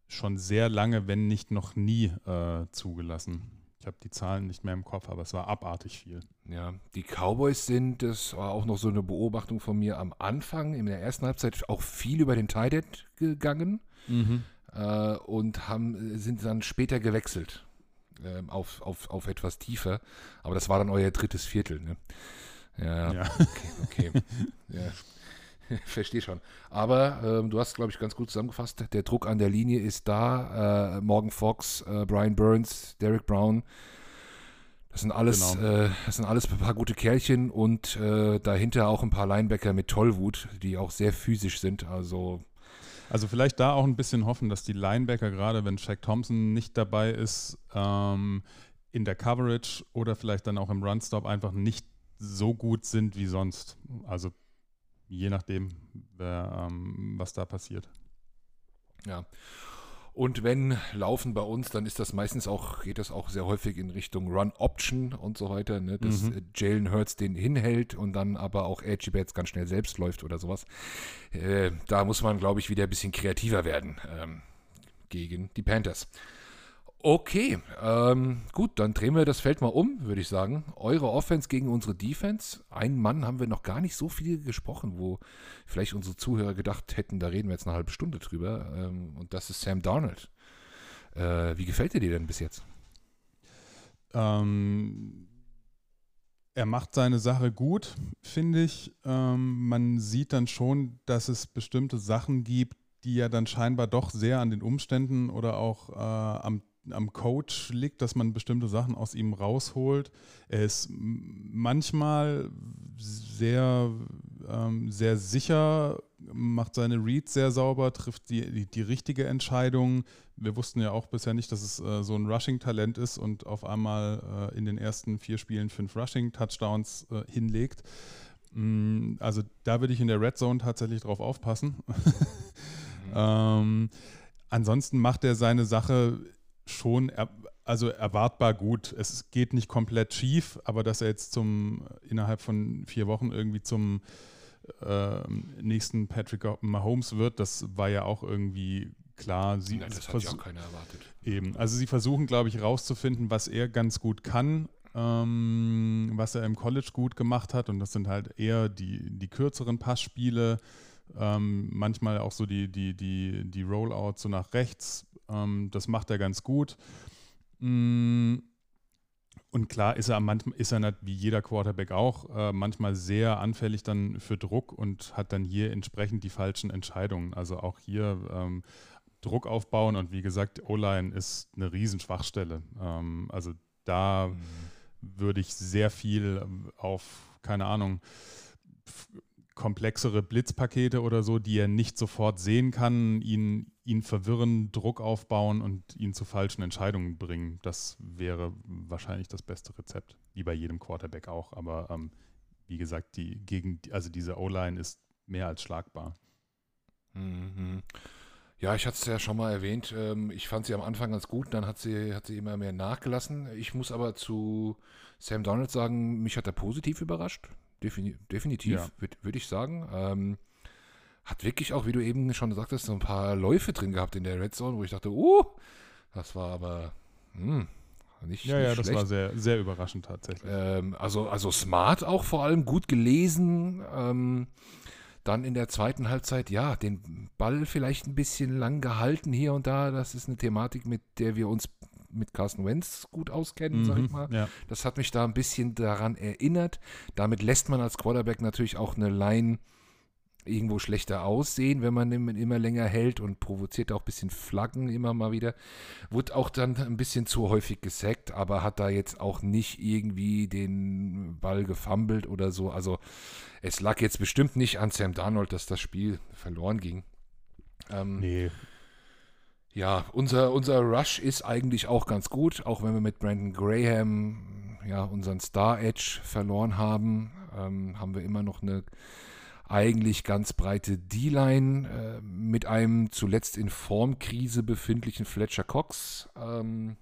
schon sehr lange, wenn nicht noch nie äh, zugelassen. Ich habe die Zahlen nicht mehr im Kopf, aber es war abartig viel. Ja, die Cowboys sind, das war auch noch so eine Beobachtung von mir am Anfang, in der ersten Halbzeit auch viel über den Tight gegangen mhm. äh, und haben, sind dann später gewechselt äh, auf, auf, auf etwas tiefer. Aber das war dann euer drittes Viertel. Ne? Ja, ja. okay. okay. ja. Verstehe schon. Aber ähm, du hast, glaube ich, ganz gut zusammengefasst. Der Druck an der Linie ist da. Äh, Morgan Fox, äh, Brian Burns, Derek Brown. Das sind alles, genau. äh, das sind alles ein paar gute Kerlchen und äh, dahinter auch ein paar Linebacker mit Tollwut, die auch sehr physisch sind. Also also vielleicht da auch ein bisschen hoffen, dass die Linebacker, gerade wenn Shaq Thompson nicht dabei ist, ähm, in der Coverage oder vielleicht dann auch im Runstop einfach nicht so gut sind wie sonst. Also je nachdem, wer, ähm, was da passiert. Ja. Und wenn laufen bei uns, dann ist das meistens auch, geht das auch sehr häufig in Richtung Run Option und so weiter, ne? dass mhm. Jalen Hurts den hinhält und dann aber auch Edgy Bats ganz schnell selbst läuft oder sowas. Äh, da muss man, glaube ich, wieder ein bisschen kreativer werden ähm, gegen die Panthers. Okay, ähm, gut, dann drehen wir das Feld mal um, würde ich sagen. Eure Offense gegen unsere Defense. Ein Mann haben wir noch gar nicht so viel gesprochen, wo vielleicht unsere Zuhörer gedacht hätten, da reden wir jetzt eine halbe Stunde drüber. Ähm, und das ist Sam Darnold. Äh, wie gefällt dir denn bis jetzt? Ähm, er macht seine Sache gut, finde ich. Ähm, man sieht dann schon, dass es bestimmte Sachen gibt, die ja dann scheinbar doch sehr an den Umständen oder auch äh, am am Coach liegt, dass man bestimmte Sachen aus ihm rausholt. Er ist manchmal sehr, ähm, sehr sicher, macht seine Reads sehr sauber, trifft die, die, die, richtige Entscheidung. Wir wussten ja auch bisher nicht, dass es äh, so ein Rushing-Talent ist und auf einmal äh, in den ersten vier Spielen fünf Rushing-Touchdowns äh, hinlegt. Mm, also da würde ich in der Red Zone tatsächlich drauf aufpassen. mhm. ähm, ansonsten macht er seine Sache schon er, also erwartbar gut. Es geht nicht komplett schief, aber dass er jetzt zum innerhalb von vier Wochen irgendwie zum äh, nächsten Patrick Mahomes wird, das war ja auch irgendwie klar. Sie, ja, das hat ja auch keiner erwartet. Eben. Also sie versuchen, glaube ich, rauszufinden, was er ganz gut kann, ähm, was er im College gut gemacht hat. Und das sind halt eher die, die kürzeren Passspiele, ähm, manchmal auch so die, die, die, die Rollouts so nach rechts, ähm, das macht er ganz gut. Mm, und klar ist er manchmal ist er wie jeder Quarterback auch äh, manchmal sehr anfällig dann für Druck und hat dann hier entsprechend die falschen Entscheidungen. Also auch hier ähm, Druck aufbauen und wie gesagt, O-Line ist eine Riesenschwachstelle. Ähm, also da mhm. würde ich sehr viel auf, keine Ahnung, komplexere Blitzpakete oder so, die er nicht sofort sehen kann, ihn, ihn verwirren, Druck aufbauen und ihn zu falschen Entscheidungen bringen. Das wäre wahrscheinlich das beste Rezept, wie bei jedem Quarterback auch. Aber ähm, wie gesagt, die gegen, also diese O-Line ist mehr als schlagbar. Mhm. Ja, ich hatte es ja schon mal erwähnt. Ähm, ich fand sie am Anfang ganz gut, dann hat sie, hat sie immer mehr nachgelassen. Ich muss aber zu Sam Donald sagen, mich hat er positiv überrascht. Defini definitiv, ja. würde würd ich sagen. Ähm, hat wirklich auch, wie du eben schon sagtest, so ein paar Läufe drin gehabt in der Red Zone, wo ich dachte, uh, das war aber mh, hm, nicht Ja, nicht ja, schlecht. das war sehr, sehr überraschend tatsächlich. Ähm, also, also smart auch vor allem, gut gelesen. Ähm, dann in der zweiten Halbzeit, ja, den Ball vielleicht ein bisschen lang gehalten hier und da. Das ist eine Thematik, mit der wir uns mit Carsten Wentz gut auskennen, mhm, sag ich mhm, mal. Ja. Das hat mich da ein bisschen daran erinnert. Damit lässt man als Quarterback natürlich auch eine Line irgendwo schlechter aussehen, wenn man immer länger hält und provoziert auch ein bisschen Flaggen immer mal wieder. Wurde auch dann ein bisschen zu häufig gesackt, aber hat da jetzt auch nicht irgendwie den Ball gefummelt oder so. Also es lag jetzt bestimmt nicht an Sam Darnold, dass das Spiel verloren ging. Ähm, nee, ja, unser, unser Rush ist eigentlich auch ganz gut, auch wenn wir mit Brandon Graham ja, unseren Star Edge verloren haben, ähm, haben wir immer noch eine eigentlich ganz breite D-Line äh, mit einem zuletzt in Formkrise befindlichen Fletcher Cox. Ähm,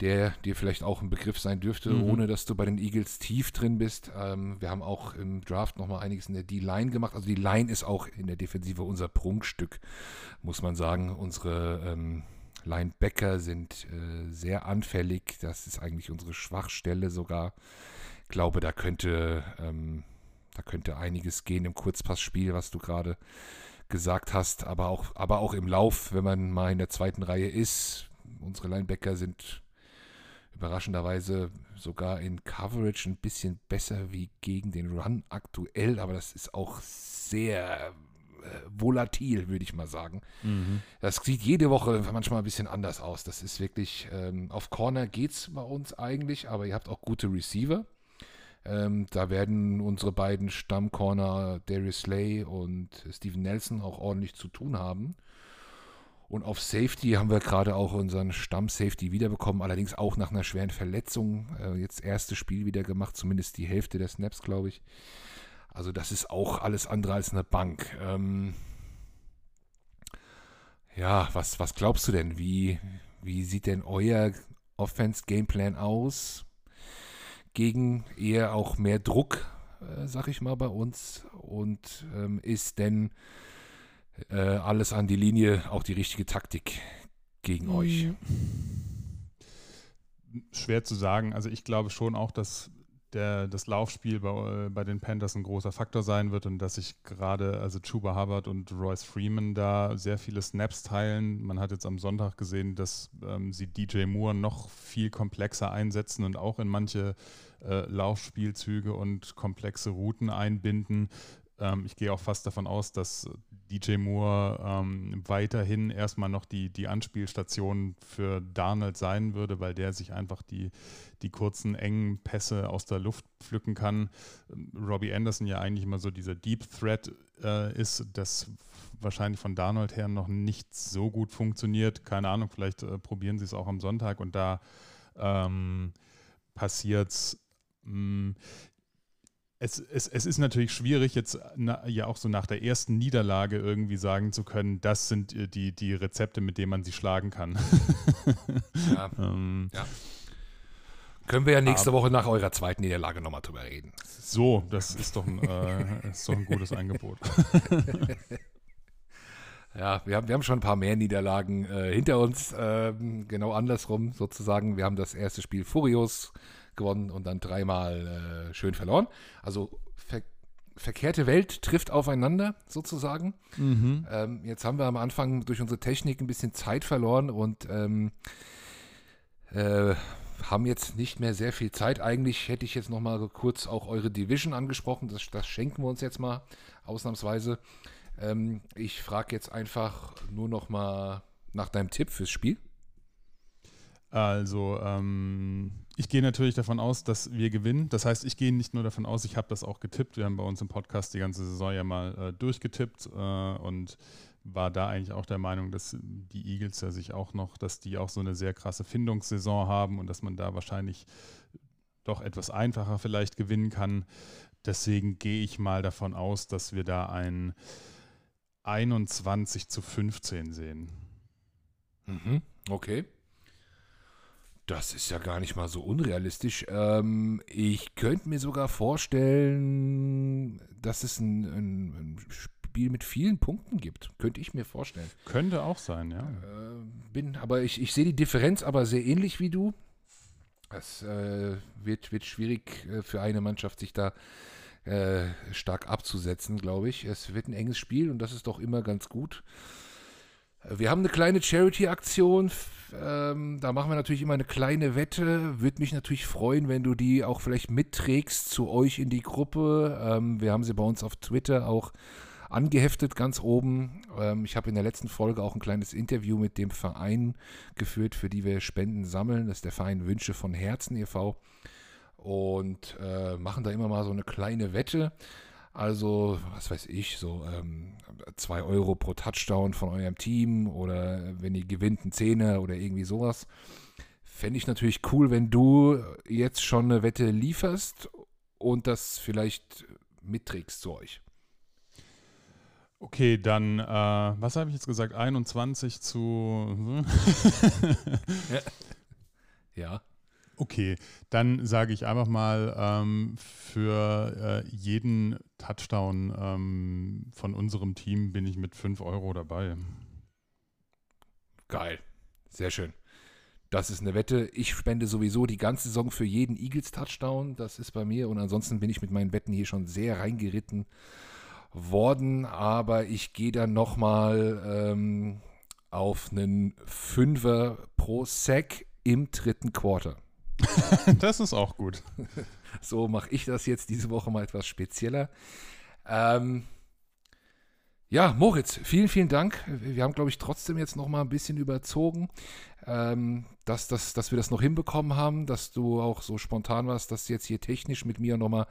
der dir vielleicht auch ein Begriff sein dürfte, mhm. ohne dass du bei den Eagles tief drin bist. Ähm, wir haben auch im Draft nochmal einiges in der D-Line gemacht. Also die Line ist auch in der Defensive unser Prunkstück, muss man sagen. Unsere ähm, Linebacker sind äh, sehr anfällig. Das ist eigentlich unsere Schwachstelle sogar. Ich glaube, da könnte, ähm, da könnte einiges gehen im Kurzpassspiel, was du gerade gesagt hast, aber auch, aber auch im Lauf, wenn man mal in der zweiten Reihe ist. Unsere Linebacker sind überraschenderweise sogar in Coverage ein bisschen besser wie gegen den Run aktuell, aber das ist auch sehr äh, volatil, würde ich mal sagen. Mhm. Das sieht jede Woche manchmal ein bisschen anders aus. Das ist wirklich, ähm, auf Corner geht es bei uns eigentlich, aber ihr habt auch gute Receiver. Ähm, da werden unsere beiden Stammcorner Darius Slay und Steven Nelson auch ordentlich zu tun haben. Und auf Safety haben wir gerade auch unseren Stamm-Safety wiederbekommen, allerdings auch nach einer schweren Verletzung. Äh, jetzt erstes Spiel wieder gemacht, zumindest die Hälfte der Snaps, glaube ich. Also das ist auch alles andere als eine Bank. Ähm ja, was, was glaubst du denn? Wie, wie sieht denn euer Offense-Gameplan aus? Gegen eher auch mehr Druck, äh, sag ich mal, bei uns. Und ähm, ist denn äh, alles an die Linie, auch die richtige Taktik gegen euch? Schwer zu sagen. Also ich glaube schon auch, dass der, das Laufspiel bei, bei den Panthers ein großer Faktor sein wird und dass sich gerade, also Chuba Hubbard und Royce Freeman da sehr viele Snaps teilen. Man hat jetzt am Sonntag gesehen, dass ähm, sie DJ Moore noch viel komplexer einsetzen und auch in manche äh, Laufspielzüge und komplexe Routen einbinden. Ähm, ich gehe auch fast davon aus, dass DJ Moore ähm, weiterhin erstmal noch die, die Anspielstation für Darnold sein würde, weil der sich einfach die, die kurzen, engen Pässe aus der Luft pflücken kann. Ähm, Robbie Anderson ja eigentlich immer so dieser Deep Threat äh, ist, das wahrscheinlich von Darnold her noch nicht so gut funktioniert. Keine Ahnung, vielleicht äh, probieren sie es auch am Sonntag und da ähm, passiert es. Es, es, es ist natürlich schwierig, jetzt na, ja auch so nach der ersten Niederlage irgendwie sagen zu können, das sind äh, die, die Rezepte, mit denen man sie schlagen kann. Ja. ähm, ja. Können wir ja nächste Woche nach eurer zweiten Niederlage nochmal drüber reden. So, das ist doch ein, äh, ist doch ein gutes Angebot. Ja, wir haben, wir haben schon ein paar mehr Niederlagen äh, hinter uns. Ähm, genau andersrum sozusagen. Wir haben das erste Spiel furios gewonnen und dann dreimal äh, schön verloren. Also ver verkehrte Welt trifft aufeinander sozusagen. Mhm. Ähm, jetzt haben wir am Anfang durch unsere Technik ein bisschen Zeit verloren und ähm, äh, haben jetzt nicht mehr sehr viel Zeit. Eigentlich hätte ich jetzt noch mal kurz auch eure Division angesprochen. Das, das schenken wir uns jetzt mal ausnahmsweise. Ähm, ich frage jetzt einfach nur noch mal nach deinem Tipp fürs Spiel. Also, ähm, ich gehe natürlich davon aus, dass wir gewinnen. Das heißt, ich gehe nicht nur davon aus, ich habe das auch getippt. Wir haben bei uns im Podcast die ganze Saison ja mal äh, durchgetippt äh, und war da eigentlich auch der Meinung, dass die Eagles ja sich auch noch, dass die auch so eine sehr krasse Findungssaison haben und dass man da wahrscheinlich doch etwas einfacher vielleicht gewinnen kann. Deswegen gehe ich mal davon aus, dass wir da ein 21 zu 15 sehen. Mhm, okay. Das ist ja gar nicht mal so unrealistisch. Ähm, ich könnte mir sogar vorstellen, dass es ein, ein, ein, Spiel mit vielen Punkten gibt. Könnte ich mir vorstellen. Könnte auch sein, ja. Äh, bin, aber ich, ich sehe die Differenz aber sehr ähnlich wie du. Es äh, wird, wird schwierig äh, für eine Mannschaft, sich da äh, stark abzusetzen, glaube ich. Es wird ein enges Spiel und das ist doch immer ganz gut. Wir haben eine kleine Charity-Aktion. Ähm, da machen wir natürlich immer eine kleine Wette. Würde mich natürlich freuen, wenn du die auch vielleicht mitträgst zu euch in die Gruppe. Ähm, wir haben sie bei uns auf Twitter auch angeheftet, ganz oben. Ähm, ich habe in der letzten Folge auch ein kleines Interview mit dem Verein geführt, für die wir Spenden sammeln. Das ist der Verein Wünsche von Herzen e.V. Und äh, machen da immer mal so eine kleine Wette. Also, was weiß ich, so 2 ähm, Euro pro Touchdown von eurem Team oder wenn ihr gewinnt, ein Zehner oder irgendwie sowas. Fände ich natürlich cool, wenn du jetzt schon eine Wette lieferst und das vielleicht mitträgst zu euch. Okay, dann, äh, was habe ich jetzt gesagt? 21 zu. ja. ja. Okay, dann sage ich einfach mal, ähm, für äh, jeden Touchdown ähm, von unserem Team bin ich mit 5 Euro dabei. Geil, sehr schön. Das ist eine Wette. Ich spende sowieso die ganze Saison für jeden Eagles-Touchdown. Das ist bei mir. Und ansonsten bin ich mit meinen Wetten hier schon sehr reingeritten worden. Aber ich gehe dann nochmal ähm, auf einen Fünfer pro Sack im dritten Quarter. das ist auch gut. So mache ich das jetzt diese Woche mal etwas spezieller. Ähm, ja, Moritz, vielen, vielen Dank. Wir haben, glaube ich, trotzdem jetzt noch mal ein bisschen überzogen, ähm, dass, dass, dass wir das noch hinbekommen haben, dass du auch so spontan warst, das jetzt hier technisch mit mir noch mal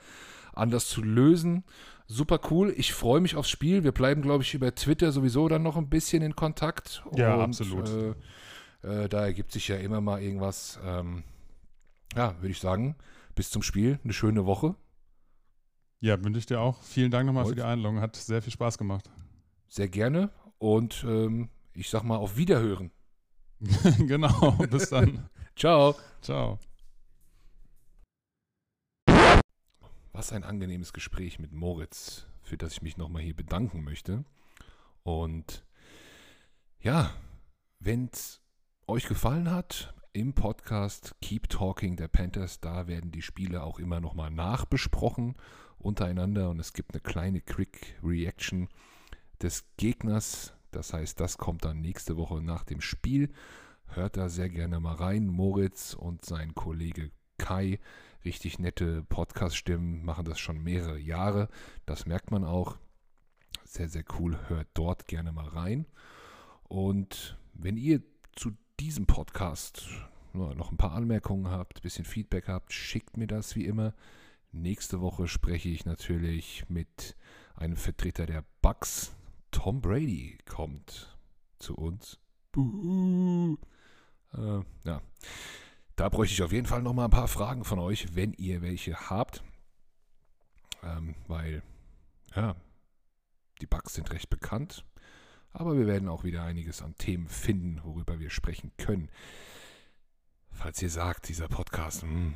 anders zu lösen. Super cool. Ich freue mich aufs Spiel. Wir bleiben, glaube ich, über Twitter sowieso dann noch ein bisschen in Kontakt. Ja, Und, absolut. Äh, äh, da ergibt sich ja immer mal irgendwas. Ähm, ja, würde ich sagen, bis zum Spiel. Eine schöne Woche. Ja, wünsche ich dir auch. Vielen Dank nochmal für die Einladung. Hat sehr viel Spaß gemacht. Sehr gerne. Und ähm, ich sag mal auf Wiederhören. genau. Bis dann. Ciao. Ciao. Was ein angenehmes Gespräch mit Moritz, für das ich mich nochmal hier bedanken möchte. Und ja, wenn es euch gefallen hat, im Podcast Keep Talking der Panthers, da werden die Spiele auch immer nochmal nachbesprochen untereinander und es gibt eine kleine Quick Reaction des Gegners. Das heißt, das kommt dann nächste Woche nach dem Spiel. Hört da sehr gerne mal rein. Moritz und sein Kollege Kai, richtig nette Podcast-Stimmen, machen das schon mehrere Jahre. Das merkt man auch. Sehr, sehr cool. Hört dort gerne mal rein. Und wenn ihr zu diesem Podcast noch ein paar Anmerkungen habt, ein bisschen Feedback habt, schickt mir das wie immer. Nächste Woche spreche ich natürlich mit einem Vertreter der Bucks. Tom Brady kommt zu uns. Äh, ja. Da bräuchte ich auf jeden Fall noch mal ein paar Fragen von euch, wenn ihr welche habt. Ähm, weil, ja, die Bugs sind recht bekannt. Aber wir werden auch wieder einiges an Themen finden, worüber wir sprechen können. Falls ihr sagt, dieser Podcast, mh, hm,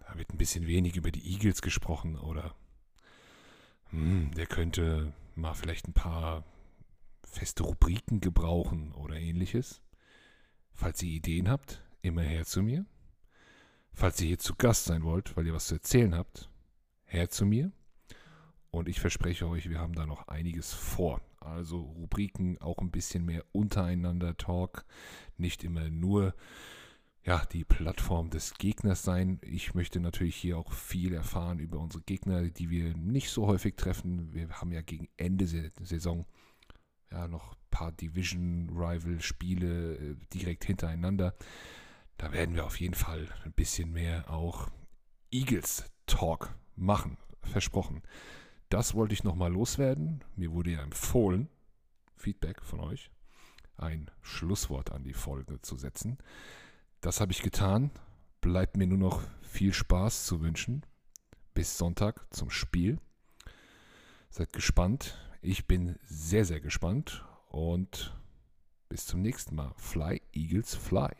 da wird ein bisschen wenig über die Eagles gesprochen oder mh, hm, der könnte mal vielleicht ein paar feste Rubriken gebrauchen oder ähnliches. Falls ihr Ideen habt, immer her zu mir. Falls ihr hier zu Gast sein wollt, weil ihr was zu erzählen habt, her zu mir. Und ich verspreche euch, wir haben da noch einiges vor. Also Rubriken, auch ein bisschen mehr untereinander Talk, nicht immer nur ja, die Plattform des Gegners sein. Ich möchte natürlich hier auch viel erfahren über unsere Gegner, die wir nicht so häufig treffen. Wir haben ja gegen Ende der Saison ja noch ein paar Division-Rival-Spiele äh, direkt hintereinander. Da werden wir auf jeden Fall ein bisschen mehr auch Eagles-Talk machen. Versprochen. Das wollte ich nochmal loswerden. Mir wurde ja empfohlen, Feedback von euch, ein Schlusswort an die Folge zu setzen. Das habe ich getan. Bleibt mir nur noch viel Spaß zu wünschen. Bis Sonntag zum Spiel. Seid gespannt. Ich bin sehr, sehr gespannt. Und bis zum nächsten Mal. Fly, Eagles, fly.